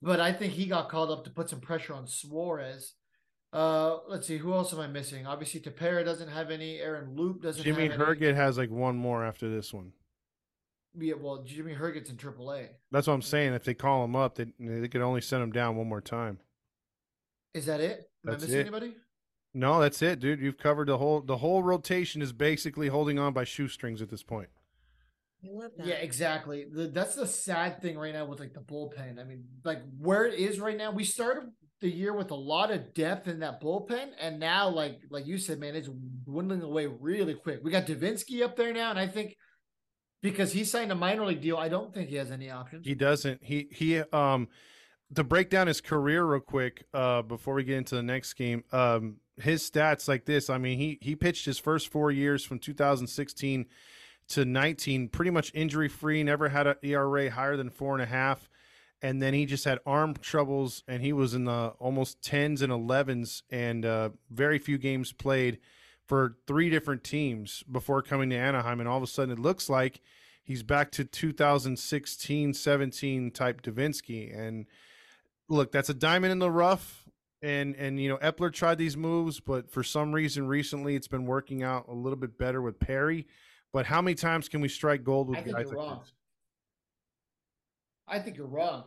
but I think he got called up to put some pressure on Suarez. Uh, let's see, who else am I missing? Obviously, Tepera doesn't have any. Aaron Loup doesn't. Jimmy have Herget has like one more after this one. Yeah, well, Jimmy Herget's in AAA. That's what I'm saying. If they call him up, they they could only send him down one more time. Is that it? Am that's I missing it. anybody? No, that's it, dude. You've covered the whole the whole rotation is basically holding on by shoestrings at this point. Yeah, exactly. The, that's the sad thing right now with like the bullpen. I mean, like where it is right now. We started the year with a lot of depth in that bullpen, and now, like like you said, man, it's dwindling away really quick. We got Devenski up there now, and I think because he signed a minor league deal. I don't think he has any options. He doesn't. He he um to break down his career real quick uh before we get into the next game. Um his stats like this. I mean, he he pitched his first four years from 2016 to 19, pretty much injury free. Never had an ERA higher than four and a half, and then he just had arm troubles, and he was in the almost tens and elevens, and uh, very few games played for three different teams before coming to Anaheim, and all of a sudden it looks like he's back to 2016 17 type Devenski. And look, that's a diamond in the rough. And, and you know Eppler tried these moves, but for some reason recently it's been working out a little bit better with Perry. But how many times can we strike gold with I think guys you're like wrong. this? I think you're wrong.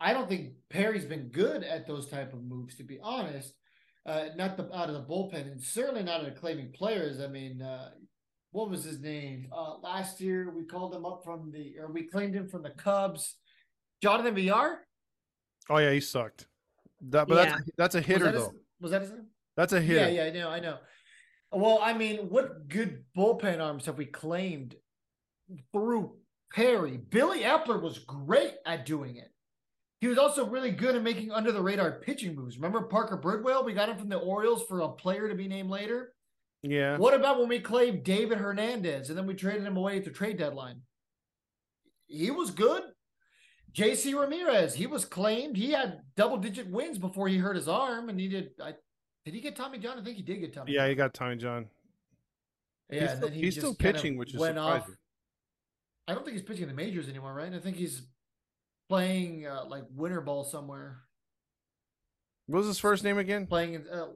I don't think Perry's been good at those type of moves, to be honest. Uh, not the out of the bullpen, and certainly not at claiming players. I mean, uh, what was his name? Uh, last year we called him up from the, or we claimed him from the Cubs. Jonathan Villar. Oh yeah, he sucked. That, but that's that's a hitter was that though. His, was that his name? That's a hitter. Yeah, yeah, I know, I know. Well, I mean, what good bullpen arms have we claimed through Perry? Billy Eppler was great at doing it. He was also really good at making under the radar pitching moves. Remember Parker Bridwell? We got him from the Orioles for a player to be named later. Yeah. What about when we claimed David Hernandez and then we traded him away at the trade deadline? He was good. JC Ramirez, he was claimed. He had double digit wins before he hurt his arm and he did I did he get Tommy John? I think he did get Tommy. Yeah, John. he got Tommy John. Yeah, he's and still, he he's still pitching, which is went off. surprising. I don't think he's pitching in the majors anymore, right? I think he's playing uh, like winter ball somewhere. What was his first name again? Playing uh,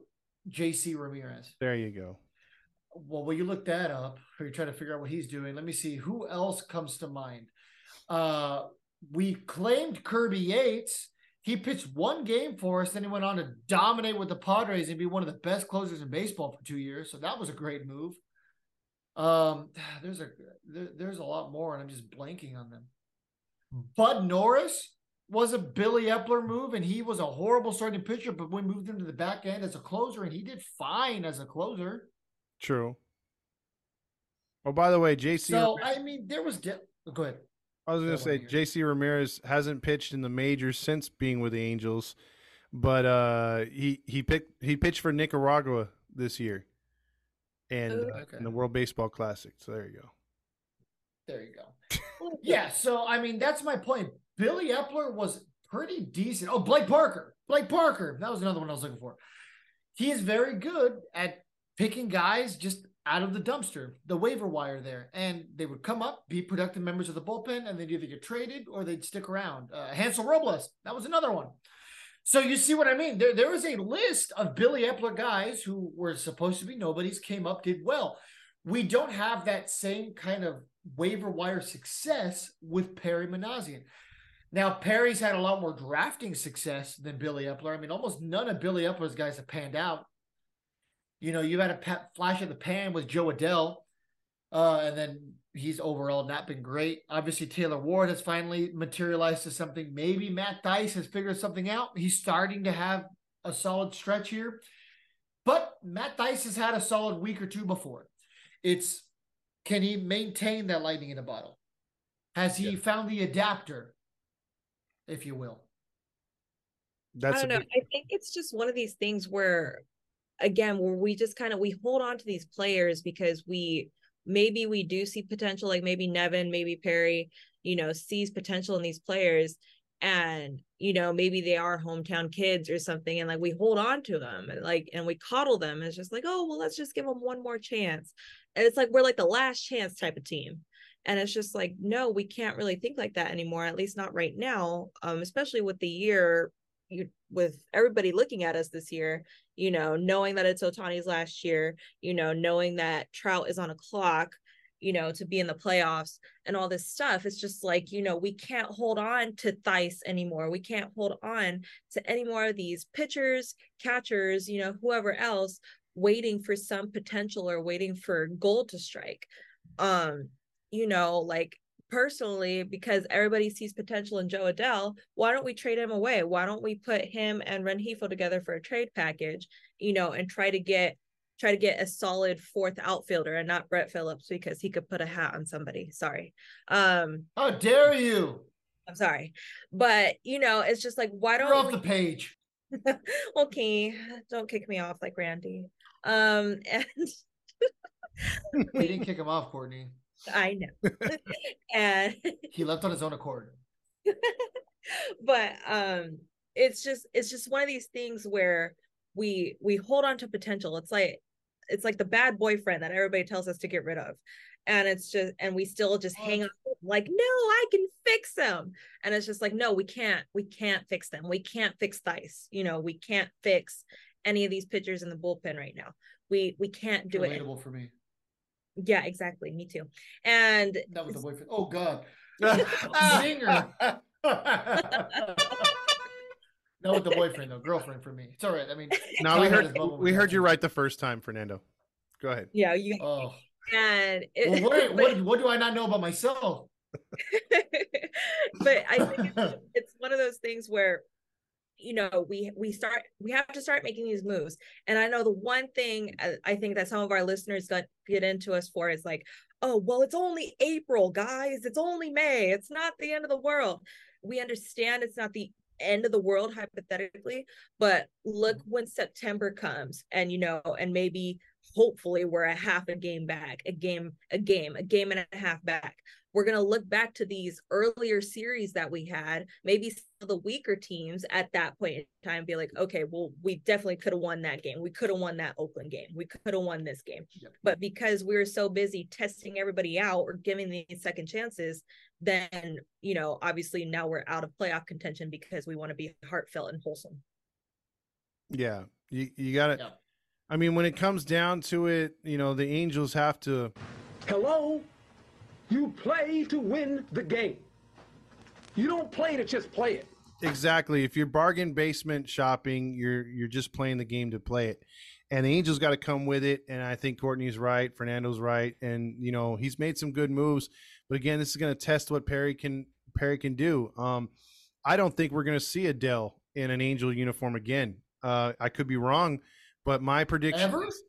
JC Ramirez. There you go. Well, will you look that up or you try to figure out what he's doing? Let me see who else comes to mind. Uh, we claimed Kirby Yates. He pitched one game for us, then he went on to dominate with the Padres and be one of the best closers in baseball for two years. So that was a great move. Um, there's a there, there's a lot more, and I'm just blanking on them. Bud Norris was a Billy Eppler move, and he was a horrible starting pitcher, but we moved him to the back end as a closer, and he did fine as a closer. True. Oh, by the way, JC. So I mean, there was. De- go ahead. I was gonna say JC Ramirez hasn't pitched in the majors since being with the Angels, but uh, he he picked he pitched for Nicaragua this year, and Ooh. uh, Okay. in the World Baseball Classic. So there you go. There you go. yeah. So I mean, that's my point. Billy Eppler was pretty decent. Oh, Blake Parker. Blake Parker. That was another one I was looking for. He is very good at picking guys just out of the dumpster, the waiver wire there, and they would come up, be productive members of the bullpen, and they'd either get traded or they'd stick around. Uh, Hansel Robles. That was another one. So you see what I mean? There, there is a list of Billy Eppler guys who were supposed to be nobodies, came up, did well. We don't have that same kind of waiver wire success with Perry Minasian. Now, Perry's had a lot more drafting success than Billy Eppler. I mean, almost none of Billy Eppler's guys have panned out. You know, you had a flash of the pan with Jo Adell, uh, and then he's overall not been great. Obviously, Taylor Ward has finally materialized to something. Maybe Matt Thaiss has figured something out. He's starting to have a solid stretch here. But Matt Thaiss has had a solid week or two before. It's can he maintain that lightning in a bottle? Has he found the adapter, if you will? That's I a don't know. big- I think it's just one of these things where, again, where we just kind of we hold on to these players because we maybe we do see potential, like maybe Nevin, maybe Perry, you know, sees potential in these players, and you know maybe they are hometown kids or something, and like we hold on to them and like and we coddle them. It's just like, oh well, let's just give them one more chance, and it's like we're like the last chance type of team. And it's just like, no, we can't really think like that anymore, at least not right now. Um, especially with the year you with everybody looking at us this year, you know, knowing that it's Ohtani's last year, you know, knowing that Trout is on a clock, you know, to be in the playoffs and all this stuff. It's just like, you know, we can't hold on to Thaiss anymore. We can't hold on to any more of these pitchers, catchers, you know, whoever else waiting for some potential or waiting for gold to strike. Um, you know, like personally because everybody sees potential in Jo Adell, why don't we trade him away? Why don't we put him and Rengifo together for a trade package, you know, and try to get try to get a solid fourth outfielder and not Brett Phillips because he could put a hat on somebody. Sorry. Um How dare you? I'm sorry. But, you know, it's just like why don't we off we the page. okay, don't kick me off like Randy. Um, and we didn't kick him off, Courtney. I know, and he left on his own accord. but um, it's just it's just one of these things where we we hold on to potential. It's like it's like the bad boyfriend that everybody tells us to get rid of and it's just and we still just hang on like no i can fix them and it's just like no we can't we can't fix them we can't fix Thaiss you know we can't fix any of these pitchers in the bullpen right now. We we can't do Relatable it for me. Yeah exactly. Me too. And that was the boyfriend. Oh god. Zinger not with the boyfriend though. Girlfriend for me. It's all right. I mean no we heard we heard you right the first time fernando. Go ahead. Yeah you oh. And it, well, what, what, what do I not know about myself? but I think it's, it's one of those things where you know we we start we have to start making these moves. And i know the one thing uh, i think that some of our listeners got get into us for is like oh well it's only april guys. It's only may. It's not the end of the world. We understand it's not the end of the world hypothetically but look when september comes and you know and maybe hopefully we're a half a game back, a game, a game, a game and a half back. We're going to look back to these earlier series that we had, maybe the weaker teams at that point in time, be like, okay, well, we definitely could have won that game. We could have won that Oakland game. We could have won this game. Yep. But because we were so busy testing everybody out or giving these second chances, then, you know, obviously now we're out of playoff contention because we want to be heartfelt and wholesome. Yeah. You, you got it. I mean, when it comes down to it, you know, the Angels have to. Hello? You play to win the game. You don't play to just play it. Exactly. If you're bargain basement shopping, you're you're just playing the game to play it. And the Angels got to come with it. And I think Courtney's right, Fernando's right, and you know he's made some good moves. But again, this is going to test what Perry can Perry can do. Um, I don't think we're going to see Adell in an Angel uniform again. Uh, I could be wrong, but my prediction, Ever? Is,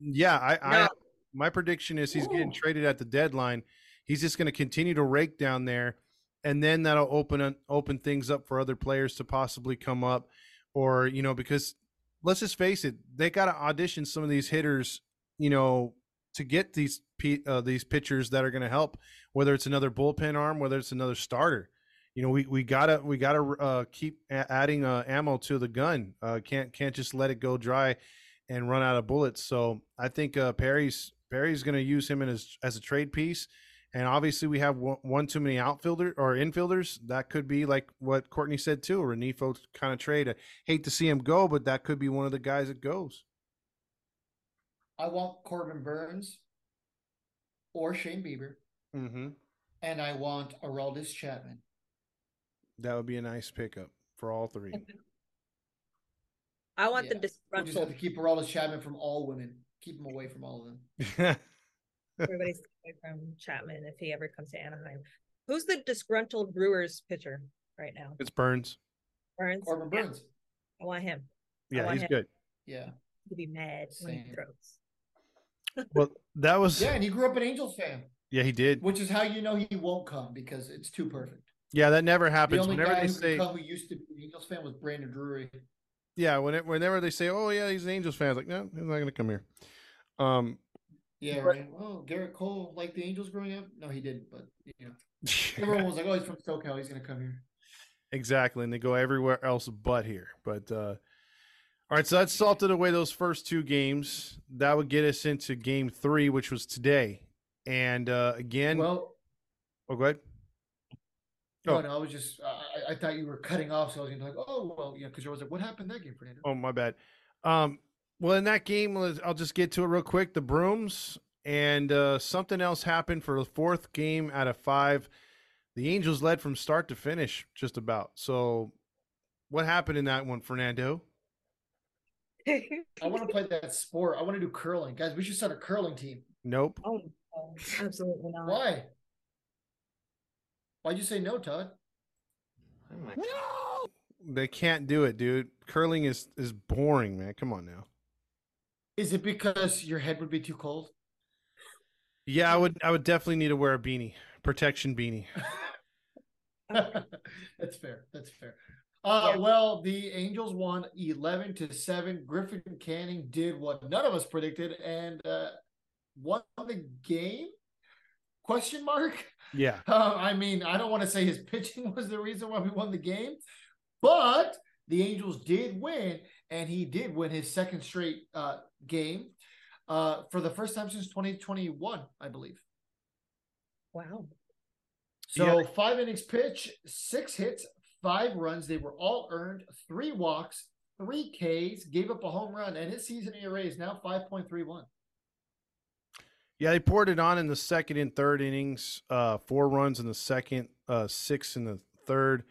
yeah, I, no. I, my prediction is he's Ooh. getting traded at the deadline. He's just going to continue to rake down there, and then that'll open open things up for other players to possibly come up, or you know, because let's just face it, they got to audition some of these hitters, you know, to get these uh, these pitchers that are going to help. Whether it's another bullpen arm, whether it's another starter, you know, we, we gotta we gotta uh, keep adding uh, ammo to the gun. Uh, can't can't just let it go dry and run out of bullets. So I think uh, Perry's Perry's going to use him in as as a trade piece. And obviously, we have one, one too many outfielder or infielders. That could be like what Courtney said too, a Rengifo kind of trade. I hate to see him go, but that could be one of the guys that goes. I want Corbin Burnes or Shane Bieber, mm-hmm. and I want Aroldis Chapman. That would be a nice pickup for all three. I want yeah. the disgruntled. We'll just have to keep Aroldis Chapman from all women. Keep him away from all of them. Everybody's away from Chapman if he ever comes to Anaheim. Who's the disgruntled Brewers pitcher right now? It's Burnes. Burnes. Corbin Burnes. Yeah. I want him. Yeah, want he's him. good. Yeah. He'd be mad Same. when he throws. well, that was. Yeah, and he grew up an Angels fan. Yeah, he did. Which is how you know he won't come because it's too perfect. Yeah, that never happens. The only whenever guy they who say come who used to be an Angels fan was Brandon Drury. Yeah, whenever, whenever they say, "Oh yeah, he's an Angels fan," I was like, no, he's not going to come here. Um, yeah, but, right. Oh, Gerrit Cole liked the Angels growing up. No, he didn't, but you know, everyone was like, "Oh, he's from SoCal. He's going to come here." Exactly, and they go everywhere else but here. But uh, all right, so that salted away those first two games. That would get us into Game Three, which was today. And uh, again, well, oh, go ahead. No, oh. no, I was just I, I thought you were cutting off, so I was gonna be like, oh well, yeah, because I was like, what happened that game, Fernando? Oh, my bad. Um, well, in that game, I'll just get to it real quick. The Brooms and uh, something else happened for the fourth game out of five. The Angels led from start to finish, just about. So, what happened in that one, Fernando? I want to play that sport. I want to do curling, guys. We should start a curling team. Nope. Oh, absolutely not. Why? Why'd you say no, Todd? No, they can't do it, dude. Curling is is boring, man. Come on now. Is it because your head would be too cold? Yeah, I would. I would definitely need to wear a beanie, protection beanie. That's fair. That's fair. Uh, Yeah. well, the Angels won eleven to seven. Griffin Canning did what none of us predicted and uh, won the game. Question mark. Yeah. Uh, I mean, I don't want to say his pitching was the reason why we won the game, but the Angels did win, and he did win his second straight uh, game uh, for the first time since 2021, I believe. Wow. So Yeah. five innings pitch, six hits, five runs. They were all earned, three walks, three Ks, gave up a home run, and his season ERA is now 5.31. Yeah, they poured it on in the second and third innings. Uh, four runs in the second, uh, six in the third.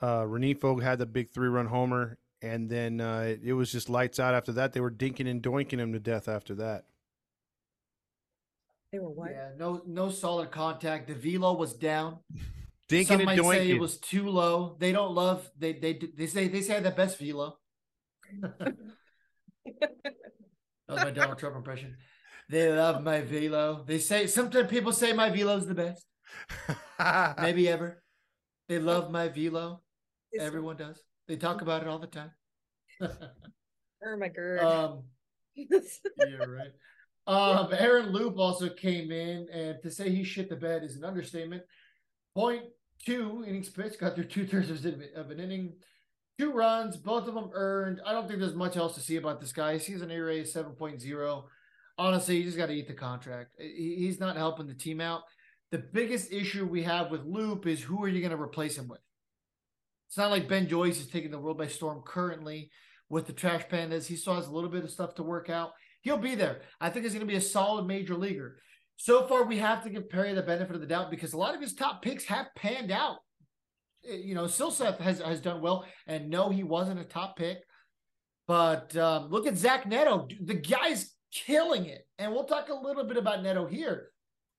Uh, Rengifo had the big three-run homer, and then uh, it, it was just lights out after that. They were dinking and doinking him to death after that. They were what? Yeah, no, no solid contact. The velo was down. Dinking Some and might say doinking. it was too low. They don't love. They they they say they say the best velo. that was my Donald Trump impression. They love my velo. They say sometimes people say my velo's the best. Maybe ever. They love my velo. It's- Everyone does. They talk about it all the time. Oh my god. um, yeah, right. Um, Aaron Loup also came in, and to say he shit the bed is an understatement. Point two innings pitched, got through two thirds of an inning, two runs, both of them earned. I don't think there's much else to see about this guy. His an ERA is 7.0. Honestly, you just got to eat the contract. He's not helping the team out. The biggest issue we have with Loup is who are you going to replace him with? It's not like Ben Joyce is taking the world by storm currently with the Trash Pandas. He still has a little bit of stuff to work out. He'll be there. I think he's going to be a solid major leaguer. So far, we have to give Perry the benefit of the doubt because a lot of his top picks have panned out. Eh, You know, Silseth has, has done well, and no, he wasn't a top pick. But um, look at Zach Neto. The guy's killing it. And we'll talk a little bit about Neto here.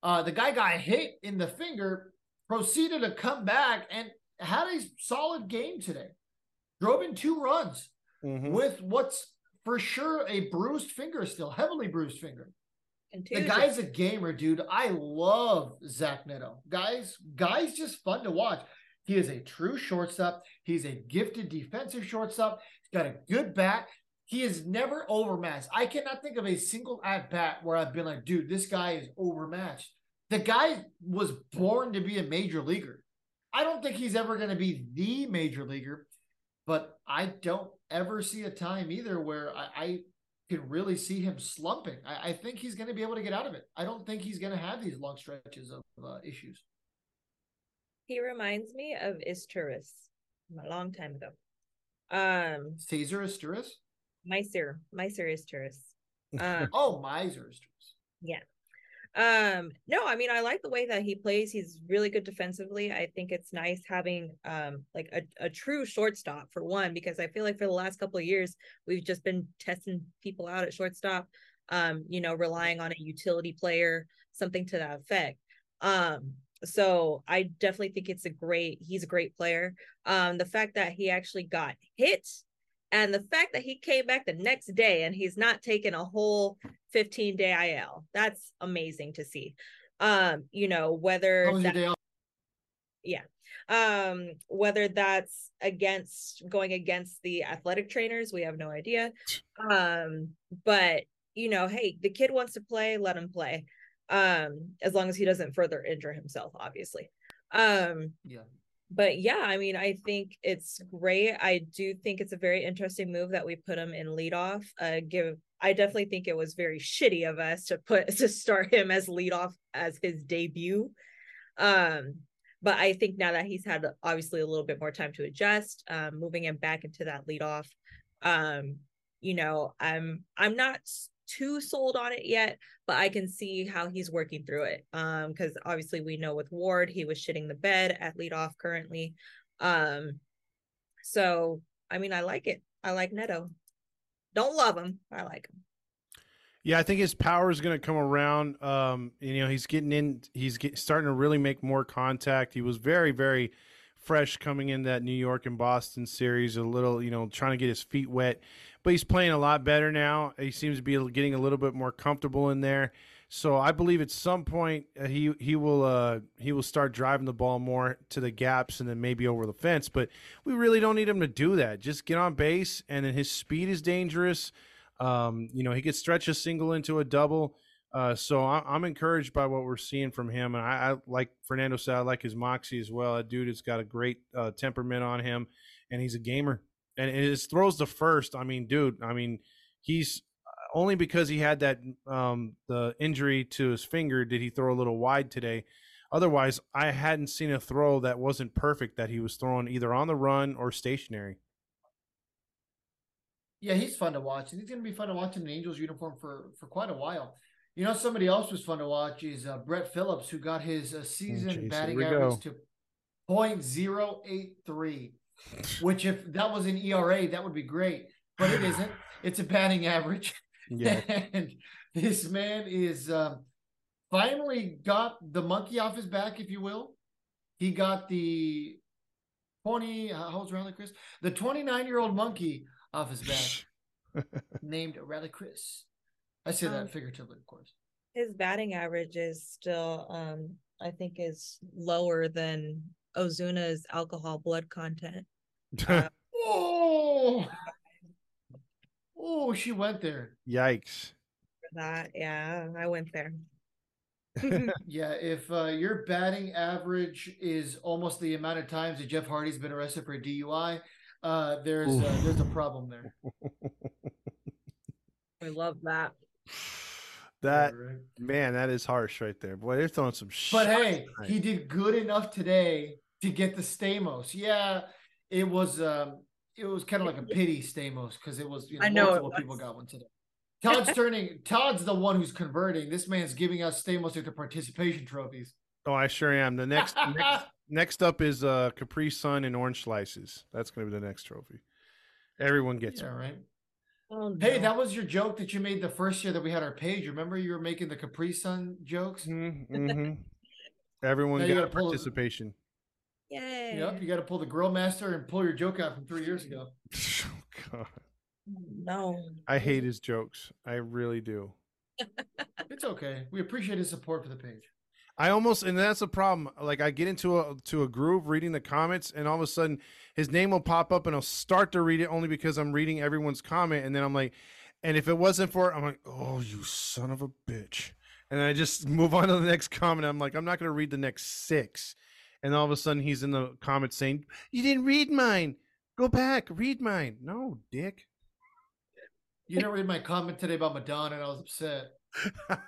Uh, the guy got hit in the finger, proceeded to come back, and had a solid game today. Drove in two runs Mhm. with what's for sure a bruised finger still, heavily bruised finger. And The guy's a gamer, dude. I love Zach Neto. Guys, guys just fun to watch. He is a true shortstop. He's a gifted defensive shortstop. He's got a good bat. He is never overmatched. I cannot think of a single at bat where I've been like, dude, this guy is overmatched. The guy was born to be a major leaguer. I don't think he's ever going to be the major leaguer, but I don't ever see a time either where I, I can really see him slumping. I, I think he's going to be able to get out of it. I don't think he's going to have these long stretches of uh, issues. he reminds me of Izturis from a long time ago. Um, Cesar Izturis? Miser. Maicer Izturis. Um, Oh, Maicer Izturis. Um, no, I mean I like the way that he plays. He's really good defensively. I think it's nice having um like a, a true shortstop for one, because I feel like for the last couple of years we've just been testing people out at shortstop, um, you know, relying on a utility player, something to that effect. Um, so I definitely think it's a great, he's a great player. Um, the fact that he actually got hit and the fact that he came back the next day and he's not taking a whole 15 day IL. That's amazing to see. Um, you know, whether How was your that- off? um whether that's against going against the athletic trainers, we have no idea. Um, but you know, hey, the kid wants to play, let him play. Um, as long as he doesn't further injure himself, obviously. Um, Yeah. But yeah, I mean, I think it's great. I do think it's a very interesting move that we put him in leadoff. Uh, give I definitely think it was very shitty of us to put to start him as leadoff as his debut. Um, but I think now that he's had obviously a little bit more time to adjust, um, moving him back into that leadoff, um, you know, I'm I'm not too sold on it yet, but I can see how he's working through it. Um, because obviously we know with Ward he was shitting the bed at leadoff currently. Um, so I mean I like it. I like Neto. Don't love him. I like him. Yeah, I think his power is going to come around. Um, you know, he's getting in. He's get, starting to really make more contact. He was very, very fresh coming in that New York and Boston series. A little, you know, trying to get his feet wet, but he's playing a lot better now. He seems to be getting a little bit more comfortable in there. So I believe at some point uh, he he will uh, he will start driving the ball more to the gaps and then maybe over the fence. But we really don't need him to do that. Just get on base, and then his speed is dangerous. Um, you know, he could stretch a single into a double. Uh, so I, I'm encouraged by what we're seeing from him, and I, I like Fernando said, I like his moxie as well. That dude has got a great uh, temperament on him, and he's a gamer. And his throws the first. I mean, dude. I mean, he's only because he had that um, the injury to his finger did he throw a little wide today. Otherwise, I hadn't seen a throw that wasn't perfect that he was throwing either on the run or stationary. Yeah, he's fun to watch, and he's going to be fun to watch in the Angels uniform for for quite a while. You know, somebody else was fun to watch is uh, Brett Phillips, who got his uh, season geez, batting average go. to .083, which if that was an ERA, that would be great, but it isn't. It's a batting average. Yeah. and this man is um, finally got the monkey off his back, if you will. He got the 20, how old's Riley Chris? The 29 year old monkey off his back, named Riley Chris. I say Um, that figuratively, of course. His batting average is still, um, I think, is lower than Ozuna's alcohol blood content. Uh, Oh, oh, she went there. Yikes. for that, yeah, I went there. Yeah, if uh, your batting average is almost the amount of times that Jeff Hardy's been arrested for a DUI, uh, there's uh, there's a problem there. I love that. That right. man, that is harsh right there. Boy, they're throwing some But hey, tonight. he did good enough today to get the Stamos. Yeah, it was um it was kind of like a pity Stamos because it was you know, I know multiple people got one today. Todd's turning Todd's the one who's converting. This man's giving us Stamos with the participation trophies. Oh, I sure am. The next next, next up is uh Capri Sun and orange slices. That's gonna be the next trophy. Everyone gets Yeah, one. right. Oh, Hey, no. that was your joke that you made the first year that we had our page. Remember you were making the Capri Sun jokes? Mm-hmm. Everyone Now you got gotta pull- participation. Yay. Yep, you got to pull the Grill Master and pull your joke out from three years ago. Oh, God. No. I hate his jokes. I really do. It's okay. We appreciate his support for the page. I almost and that's a problem. Like I get into a to a groove reading the comments, and all of a sudden his name will pop up, and I'll start to read it only because I'm reading everyone's comment, and then I'm like, and if it wasn't for it, I'm like, oh, you son of a bitch, and I just move on to the next comment. I'm like, I'm not going to read the next six, and all of a sudden he's in the comments saying, you didn't read mine. Go back, read mine. No, dick. You didn't read my comment today about Madonna, and I was upset.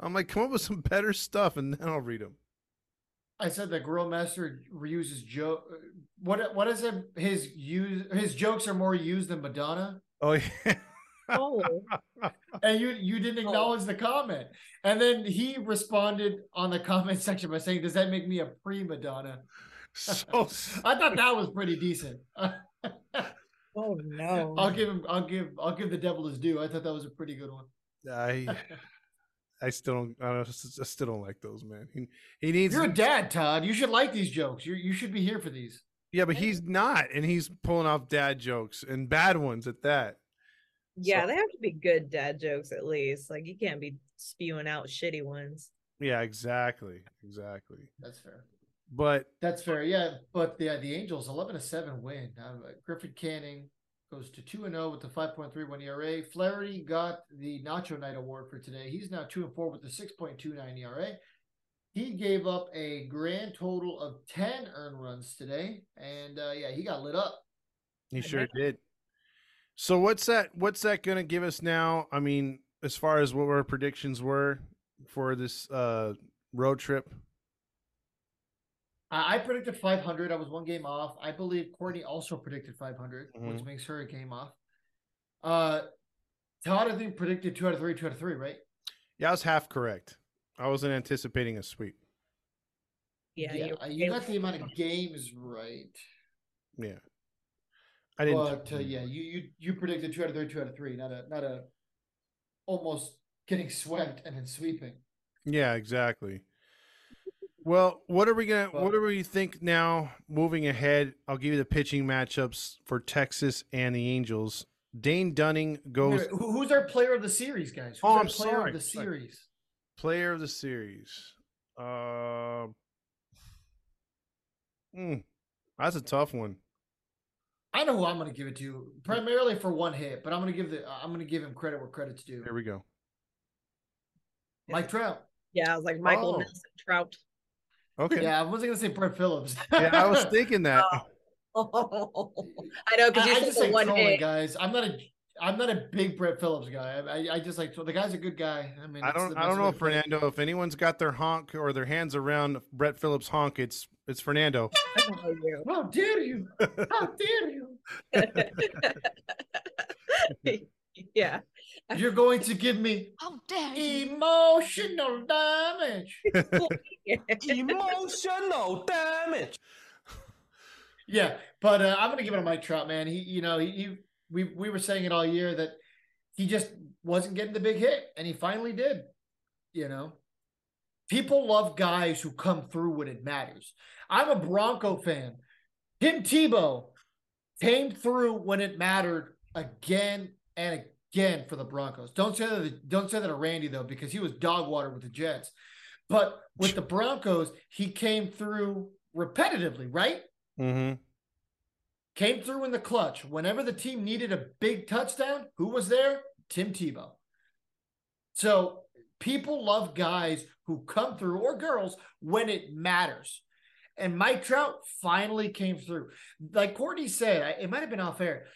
I'm like, come up with some better stuff, and then I'll read them. I said that Grill Master reuses joke. Uh, what what is it? His use his jokes are more used than Madonna, Oh yeah. Oh. and you you didn't Oh. acknowledge the comment. And then he responded on the comment section by saying, "Does that make me a pre Madonna?" so I thought that was pretty decent. Oh no. I'll give him. I'll give. I'll give the devil his due. I thought that was a pretty good one. I I still don't I, don't, I still don't like those man. He he needs You're a dad, Todd. You should like these jokes. You you should be here for these. yeah, but he's not, and he's pulling off dad jokes and bad ones at that. yeah, so- they have to be good dad jokes at least. Like you can't be spewing out shitty ones. Yeah, exactly, exactly. That's fair. But That's fair. Yeah, but the the Angels eleven to seven win. Uh, Griffin Canning goes to two and zero with the five point three one ERA. Flaherty got the Nacho Night Award for today. He's now two and four with the six point two nine ERA. He gave up a grand total of ten earned runs today, and uh, yeah, he got lit up. he I sure bet. did. So what's that? What's that going to give us now? I mean, as far as what our predictions were for this uh road trip. I I predicted 500. I was one game off. I believe Courtney also predicted 500, which Mhm. makes her a game off. Uh, Todd, I think predicted two out of three, two out of three, right? Yeah, I was half correct. I wasn't anticipating a sweep. Yeah, yeah, you're uh, you got the amount of games right. Yeah, I didn't. But uh, yeah, you you you predicted two out of three, two out of three, not a not a almost getting swept and then sweeping. Yeah, exactly. Well, what are we gonna? Well- what do we think now? Moving ahead, I'll give you the pitching matchups for Texas and the Angels. Dane Dunning goes Who's our player of the series, guys? Who's Oh, our I'm player sorry. of the Sorry. series? player of the series. Uh, hmm, that's a tough one. I know who I'm going to give it to, primarily for one hit, but I'm going to give the I'm going to give him credit where credit's due. Here we go. Mike Trout. Yeah, I was like Michael Oh. Nelson Trout. Okay. Yeah, I wasn't going to say Brett Phillips. Yeah, I was thinking that. Oh, I know because I, you I said just like one trolling, hit. guys. I'm not a I'm not a big Brett Phillips guy. I, I, I just like the guy's a good guy. I mean, I don't. I don't know, to put it. Fernando. If anyone's got their honk or their hands around Brett Phillips' honk, it's it's Fernando. I don't know you. How dare you? How dare you? yeah. You're going to give me How dare you? emotional damage. Emotional damage. Yeah, but uh, I'm gonna give it to Mike Trout, man. He, you know, he, he we we were saying it all year that he just wasn't getting the big hit, and he finally did. You know, people love guys who come through when it matters. I'm a Bronco fan. Tim Tebow came through when it mattered again and again for the Broncos. Don't say that. Don't say that to Randy though, because he was dog water with the Jets. But with the Broncos, he came through repetitively, right? Mm-hmm. came through in the clutch. Whenever the team needed a big touchdown, who was there? Tim Tebow. So people love guys who come through or girls when it matters. And Mike Trout finally came through. Like Courtney said, it might have been off air.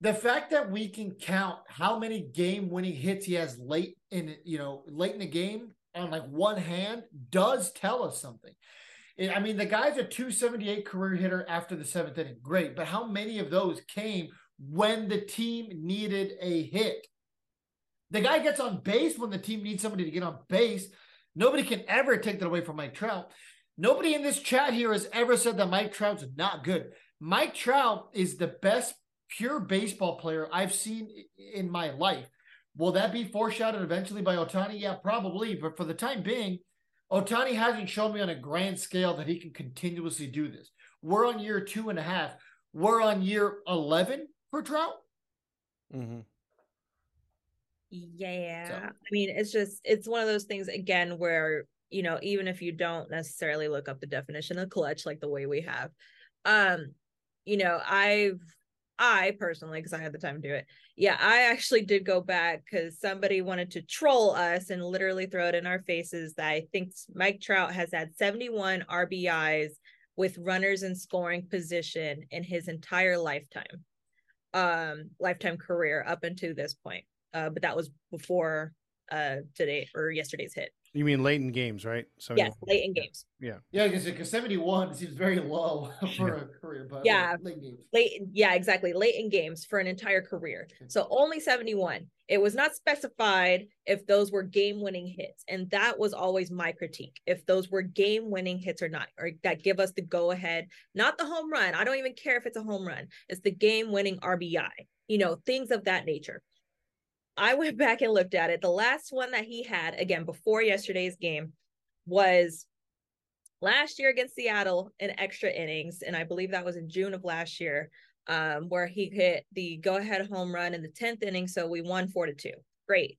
The fact that we can count how many game-winning hits he has late in, you know, late in the game on like one hand does tell us something. I mean, the guy's a 278 career hitter after the seventh inning. Great. But how many of those came when the team needed a hit? The guy gets on base when the team needs somebody to get on base. Nobody can ever take that away from Mike Trout. Nobody in this chat here has ever said that Mike Trout's not good. Mike Trout is the best pure baseball player I've seen in my life. Will that be foreshadowed eventually by Ohtani? Yeah, probably. But for the time being, Ohtani hasn't shown me on a grand scale that he can continuously do this. We're on year two and a half. We're on year 11 for Trout. Mm-hmm. Yeah. I mean, it's just it's one of those things again where, you know, even if you don't necessarily look up the definition of clutch like the way we have, um, you know, I've I personally, because I had the time to do it, yeah, I actually did go back because somebody wanted to troll us and literally throw it in our faces that I think Mike Trout has had 71 RBIs with runners in scoring position in his entire lifetime, um, lifetime career up until this point uh, but that was before uh today or yesterday's hit. You mean late in games, right? So Yes, late in games. Yeah, yeah, because 71 seems very low for Yeah. a career, but Yeah. late games. Late, yeah, exactly. Late in games for an entire career. So only 71. It was not specified if those were game winning hits. And that was always my critique. If those were game winning hits or not, or that give us the go ahead, not the home run. I don't even care if it's a home run, it's the game winning RBI, you know, things of that nature. I went back and looked at it. The last one that he had, again, before yesterday's game, was last year against Seattle in extra innings. And I believe that was in June of last year, um, where he hit the go ahead home run in the 10th inning. So we won four to two. Great.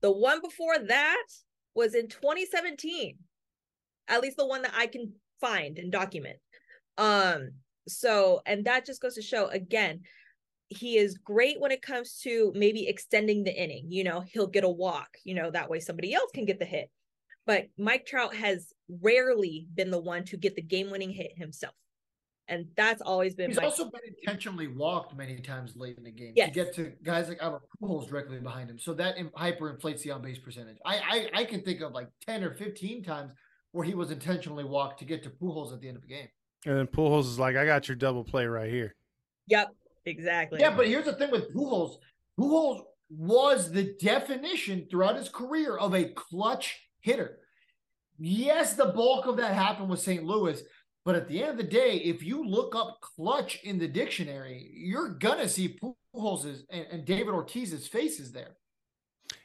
The one before that was in 2017, at least the one that I can find and document. Um, so, and that just goes to show again, he is great when it comes to maybe extending the inning. You know, he'll get a walk, you know, that way somebody else can get the hit. But Mike Trout has rarely been the one to get the game winning hit himself. And that's always been He's Mike- also been intentionally walked many times late in the game Yes. to get to guys like Albert Pujols directly behind him. So that in- hyperinflates the on base percentage. I, I I can think of like 10 or 15 times where he was intentionally walked to get to Pujols at the end of the game. And then Pujols is like, I got your double play right here. Yep, exactly. Yeah, but here's the thing with Pujols. Pujols was the definition throughout his career of a clutch hitter. Yes, the bulk of that happened with St. Louis, but at the end of the day, if you look up clutch in the dictionary, you're gonna see Pujols' and, and David Ortiz's faces there.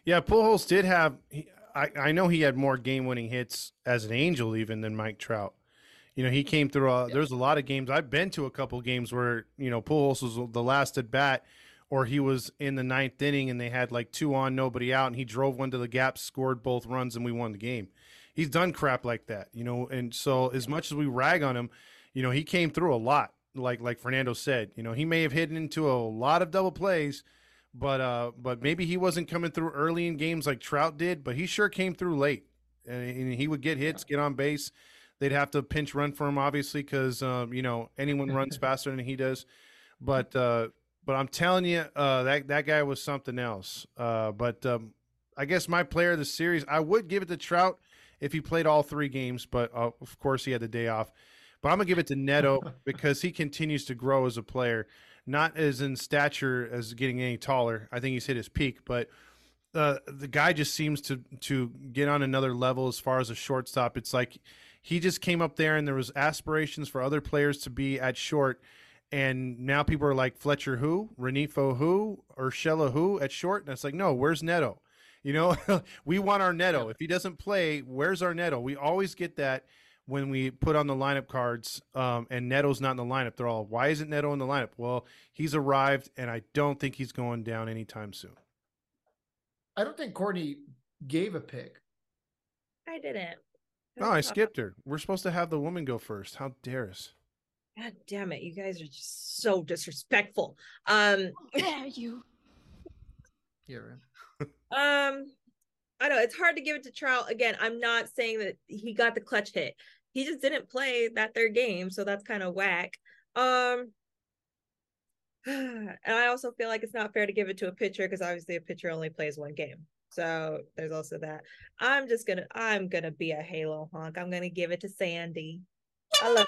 Yeah, Pujols did have. He, I I know he had more game winning hits as an Angel even than Mike Trout. You know, he came through. A, Yeah. There's a lot of games. I've been to a couple games where you know Pujols was the last at bat, or he was in the ninth inning and they had like two on, nobody out, and he drove one to the gap, scored both runs, and we won the game. He's done crap like that, you know. And so, as much as we rag on him, you know, he came through a lot. Like like Fernando said, you know, he may have hidden into a lot of double plays, but uh, but maybe he wasn't coming through early in games like Trout did, but he sure came through late, and, and he would get hits, get on base. They'd have to pinch run for him, obviously, because um, you know anyone runs faster than he does. But uh, but I'm telling you, uh, that that guy was something else. Uh, but um, I guess my player of the series, I would give it to Trout if he played all three games, but uh, of course he had the day off. But I'm gonna give it to Neto because he continues to grow as a player, not as in stature as getting any taller. I think he's hit his peak, but uh, the guy just seems to to get on another level as far as a shortstop. It's like he just came up there and there was aspirations for other players to be at short. And now people are like Fletcher who, Rengifo who, Urshela who at short. And it's like, no, where's Neto? You know, we want our Neto. If he doesn't play, where's our Neto? We always get that when we put on the lineup cards um, and Neto's not in the lineup. They're all, why isn't Neto in the lineup? Well, he's arrived, and I don't think he's going down anytime soon. I don't think Courtney gave a pick. I didn't. No, I skipped her. We're supposed to have the woman go first. How dare us? God damn it! You guys are just so disrespectful. Um, dare you? Yeah, right. Um, I know it's hard to give it to Trout. Again, I'm not saying that he got the clutch hit. He just didn't play that third game, so that's kind of whack. Um, and I also feel like it's not fair to give it to a pitcher because obviously a pitcher only plays one game. So there's also that. I'm just gonna I'm gonna be a Halo honk. I'm gonna give it to Sandy. I love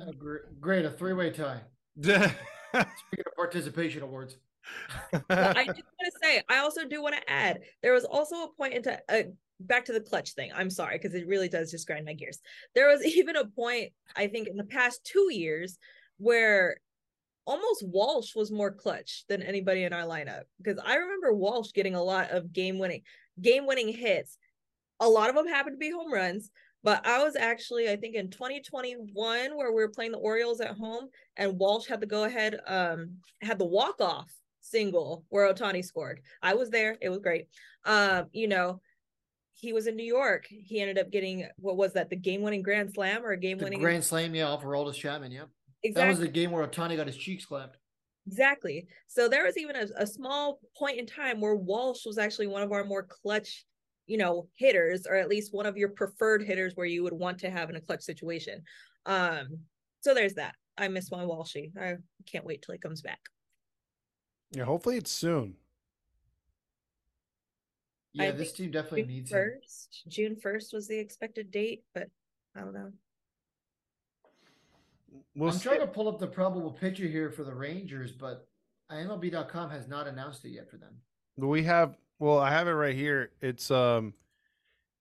uh, great, a three-way tie. Speaking of participation awards. I just want to say, I also do want to add, there was also a point into uh, back to the clutch thing. I'm sorry because it really does just grind my gears. There was even a point, I think, in the past two years where almost Walsh was more clutch than anybody in our lineup because I remember Walsh getting a lot of game winning game winning hits. A lot of them happened to be home runs, but I was actually I think in 2021 where we were playing the Orioles at home and Walsh had the go ahead um had the walk off single where Ohtani scored. I was there. It was great. Um you know, he was in New York. He ended up getting what was that? The game-winning grand slam or a game-winning grand slam? Yeah, off of Aroldis Chapman. Yep. Exactly. That was the game where Ohtani got his cheeks clapped. Exactly. So there was even a, a small point in time where Walsh was actually one of our more clutch, you know, hitters, or at least one of your preferred hitters where you would want to have in a clutch situation. Um, so there's that. I miss my Walshy. I can't wait till he comes back. Yeah, hopefully it's soon. Yeah, I this team definitely June needs first. Him. June first was the expected date, but I don't know. We'll I'm trying to pull up the probable pitcher here for the Rangers, but MLB.com has not announced it yet for them. We have well, I have it right here. It's um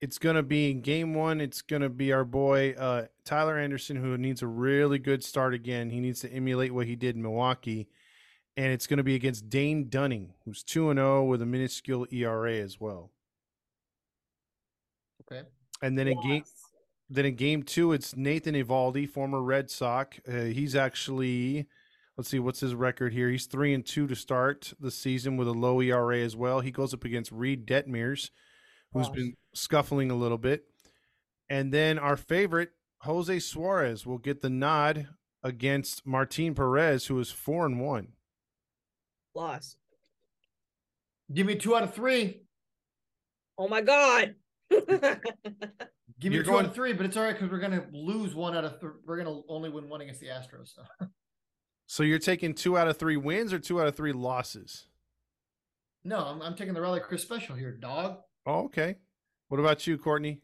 it's gonna be in game one, it's gonna be our boy uh Tyler Anderson who needs a really good start again. He needs to emulate what he did in Milwaukee. And it's gonna be against Dane Dunning, who's two and zero oh with a minuscule ERA as well. Okay. And then yes. in game then in game two, it's Nathan Eovaldi, former Red Sox. Uh, he's actually, let's see, what's his record here? He's three and two to start the season with a low ERA as well. He goes up against Reed Detmers, who's wow. been scuffling a little bit. And then our favorite, Jose Suarez, will get the nod against Martin Perez, who is four and one. Loss. Give me two out of three. Oh my God. Give me You're two going... out of three, but it's all right because we're gonna lose one out of three. We're gonna only win one against the Astros. So. so you're taking two out of three wins or two out of three losses? No, I'm, I'm taking the Rally Chris special here, dog. Oh, okay. What about you, Courtney?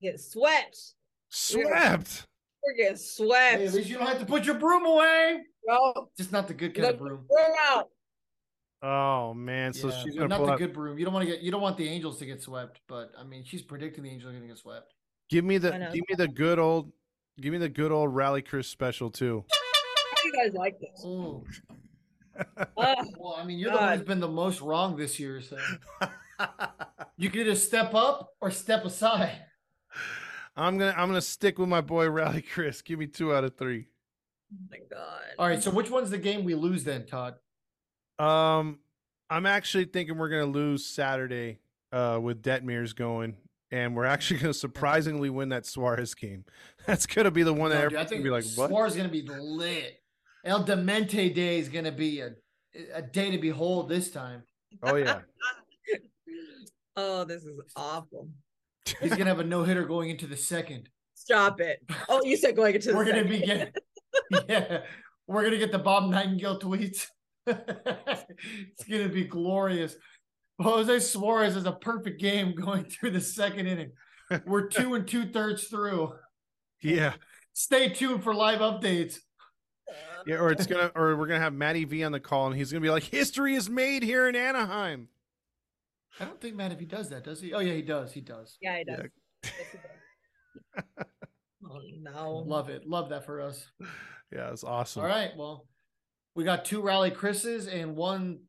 Get swept. Swept. We're getting swept. Hey, at least you don't have to put your broom away. No, just not the good kind of broom. Broom out. Oh man, so yeah, she's gonna not the out... good broom. You don't want to get you don't want the Angels to get swept, but I mean she's predicting the Angels are gonna get swept. Give me the give me the good old give me the good old Rally Chris special too. How do you guys like this? Oh. well, I mean, you're God. the one who's been the most wrong this year, so you can either step up or step aside. I'm gonna I'm gonna stick with my boy Rally Chris. Give me two out of three. Oh my God. All right, so which one's the game we lose then, Todd? Um, I'm actually thinking we're gonna lose Saturday uh, with Detmers going, and we're actually gonna surprisingly win that Suarez game. That's gonna be the one that dude, I think gonna be like, "What?" Suarez is gonna be lit. El Demente Day is gonna be a a day to behold this time. Oh yeah, Oh, this is awful. He's gonna have a no hitter going into the second. Stop it. Oh, you said going into the We're gonna second. be getting yeah. We're gonna get the Bob Nightingale tweets. it's gonna be glorious. Jose Suarez is a perfect game going through the second inning. We're two and two thirds through. yeah, Stay tuned for live updates. yeah. Or it's gonna, or we're gonna have Matty V on the call, and he's gonna be like, "History is made here in Anaheim." I don't think Matt if he does that, does he? Oh yeah, he does. He does. Yeah, he does. Yes, it does. oh no. Love it. Love that for us. Yeah, it's awesome. All right. Well, we got two rally Chris's and one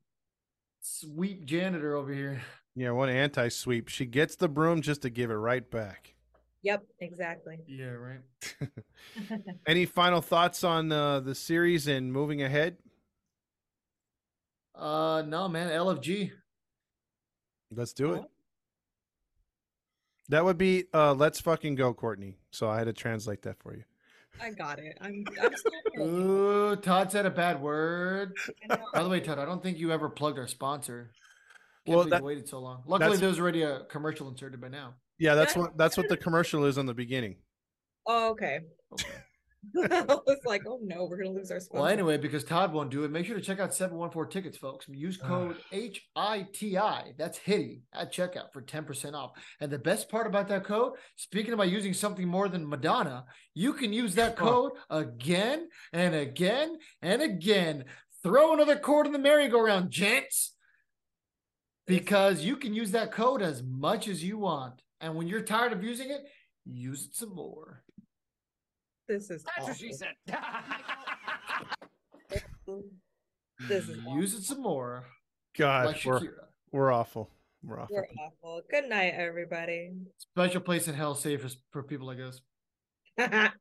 sweep janitor over here. Yeah, one anti sweep. She gets the broom just to give it right back. Yep, exactly. Yeah, right. Any final thoughts on uh, the series and moving ahead? Uh no, man. LFG. Let's do it. That would be uh, "Let's fucking go, Courtney." So I had to translate that for you. I got it. I'm I'm still Ooh, Todd said a bad word. By the way, Todd, I don't think you ever plugged our sponsor. Can't Well, believe that- you waited so long. Luckily, that's- there's already a commercial inserted by now. Yeah, that's Yeah. what that's what the commercial is on the beginning. Oh, okay. Okay. I was like, oh no, we're gonna lose our sponsor. Well, anyway, because Todd won't do it, make sure to check out 714 tickets, folks. Use code HITI, that's Hitty at checkout for 10% off. And the best part about that code, speaking about using something more than Madonna, you can use that code again and again and again. Throw another cord in the merry-go-round, gents. Because you can use that code as much as you want. And when you're tired of using it, use it some more. This is That's what she said. This is Use it some more. God, Like we're, we're awful. We're awful. We're awful. Good night, everybody. Special place in hell safe for, for people like us.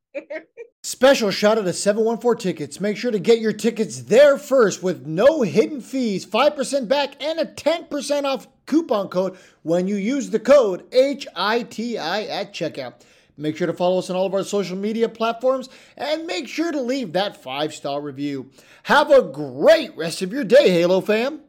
Special shout out to 714 Tickets. Make sure to get your tickets there first with no hidden fees, 5% back, and a 10% off coupon code when you use the code HITI at checkout. Make sure to follow us on all of our social media platforms and make sure to leave that five star review. Have a great rest of your day, Halo fam.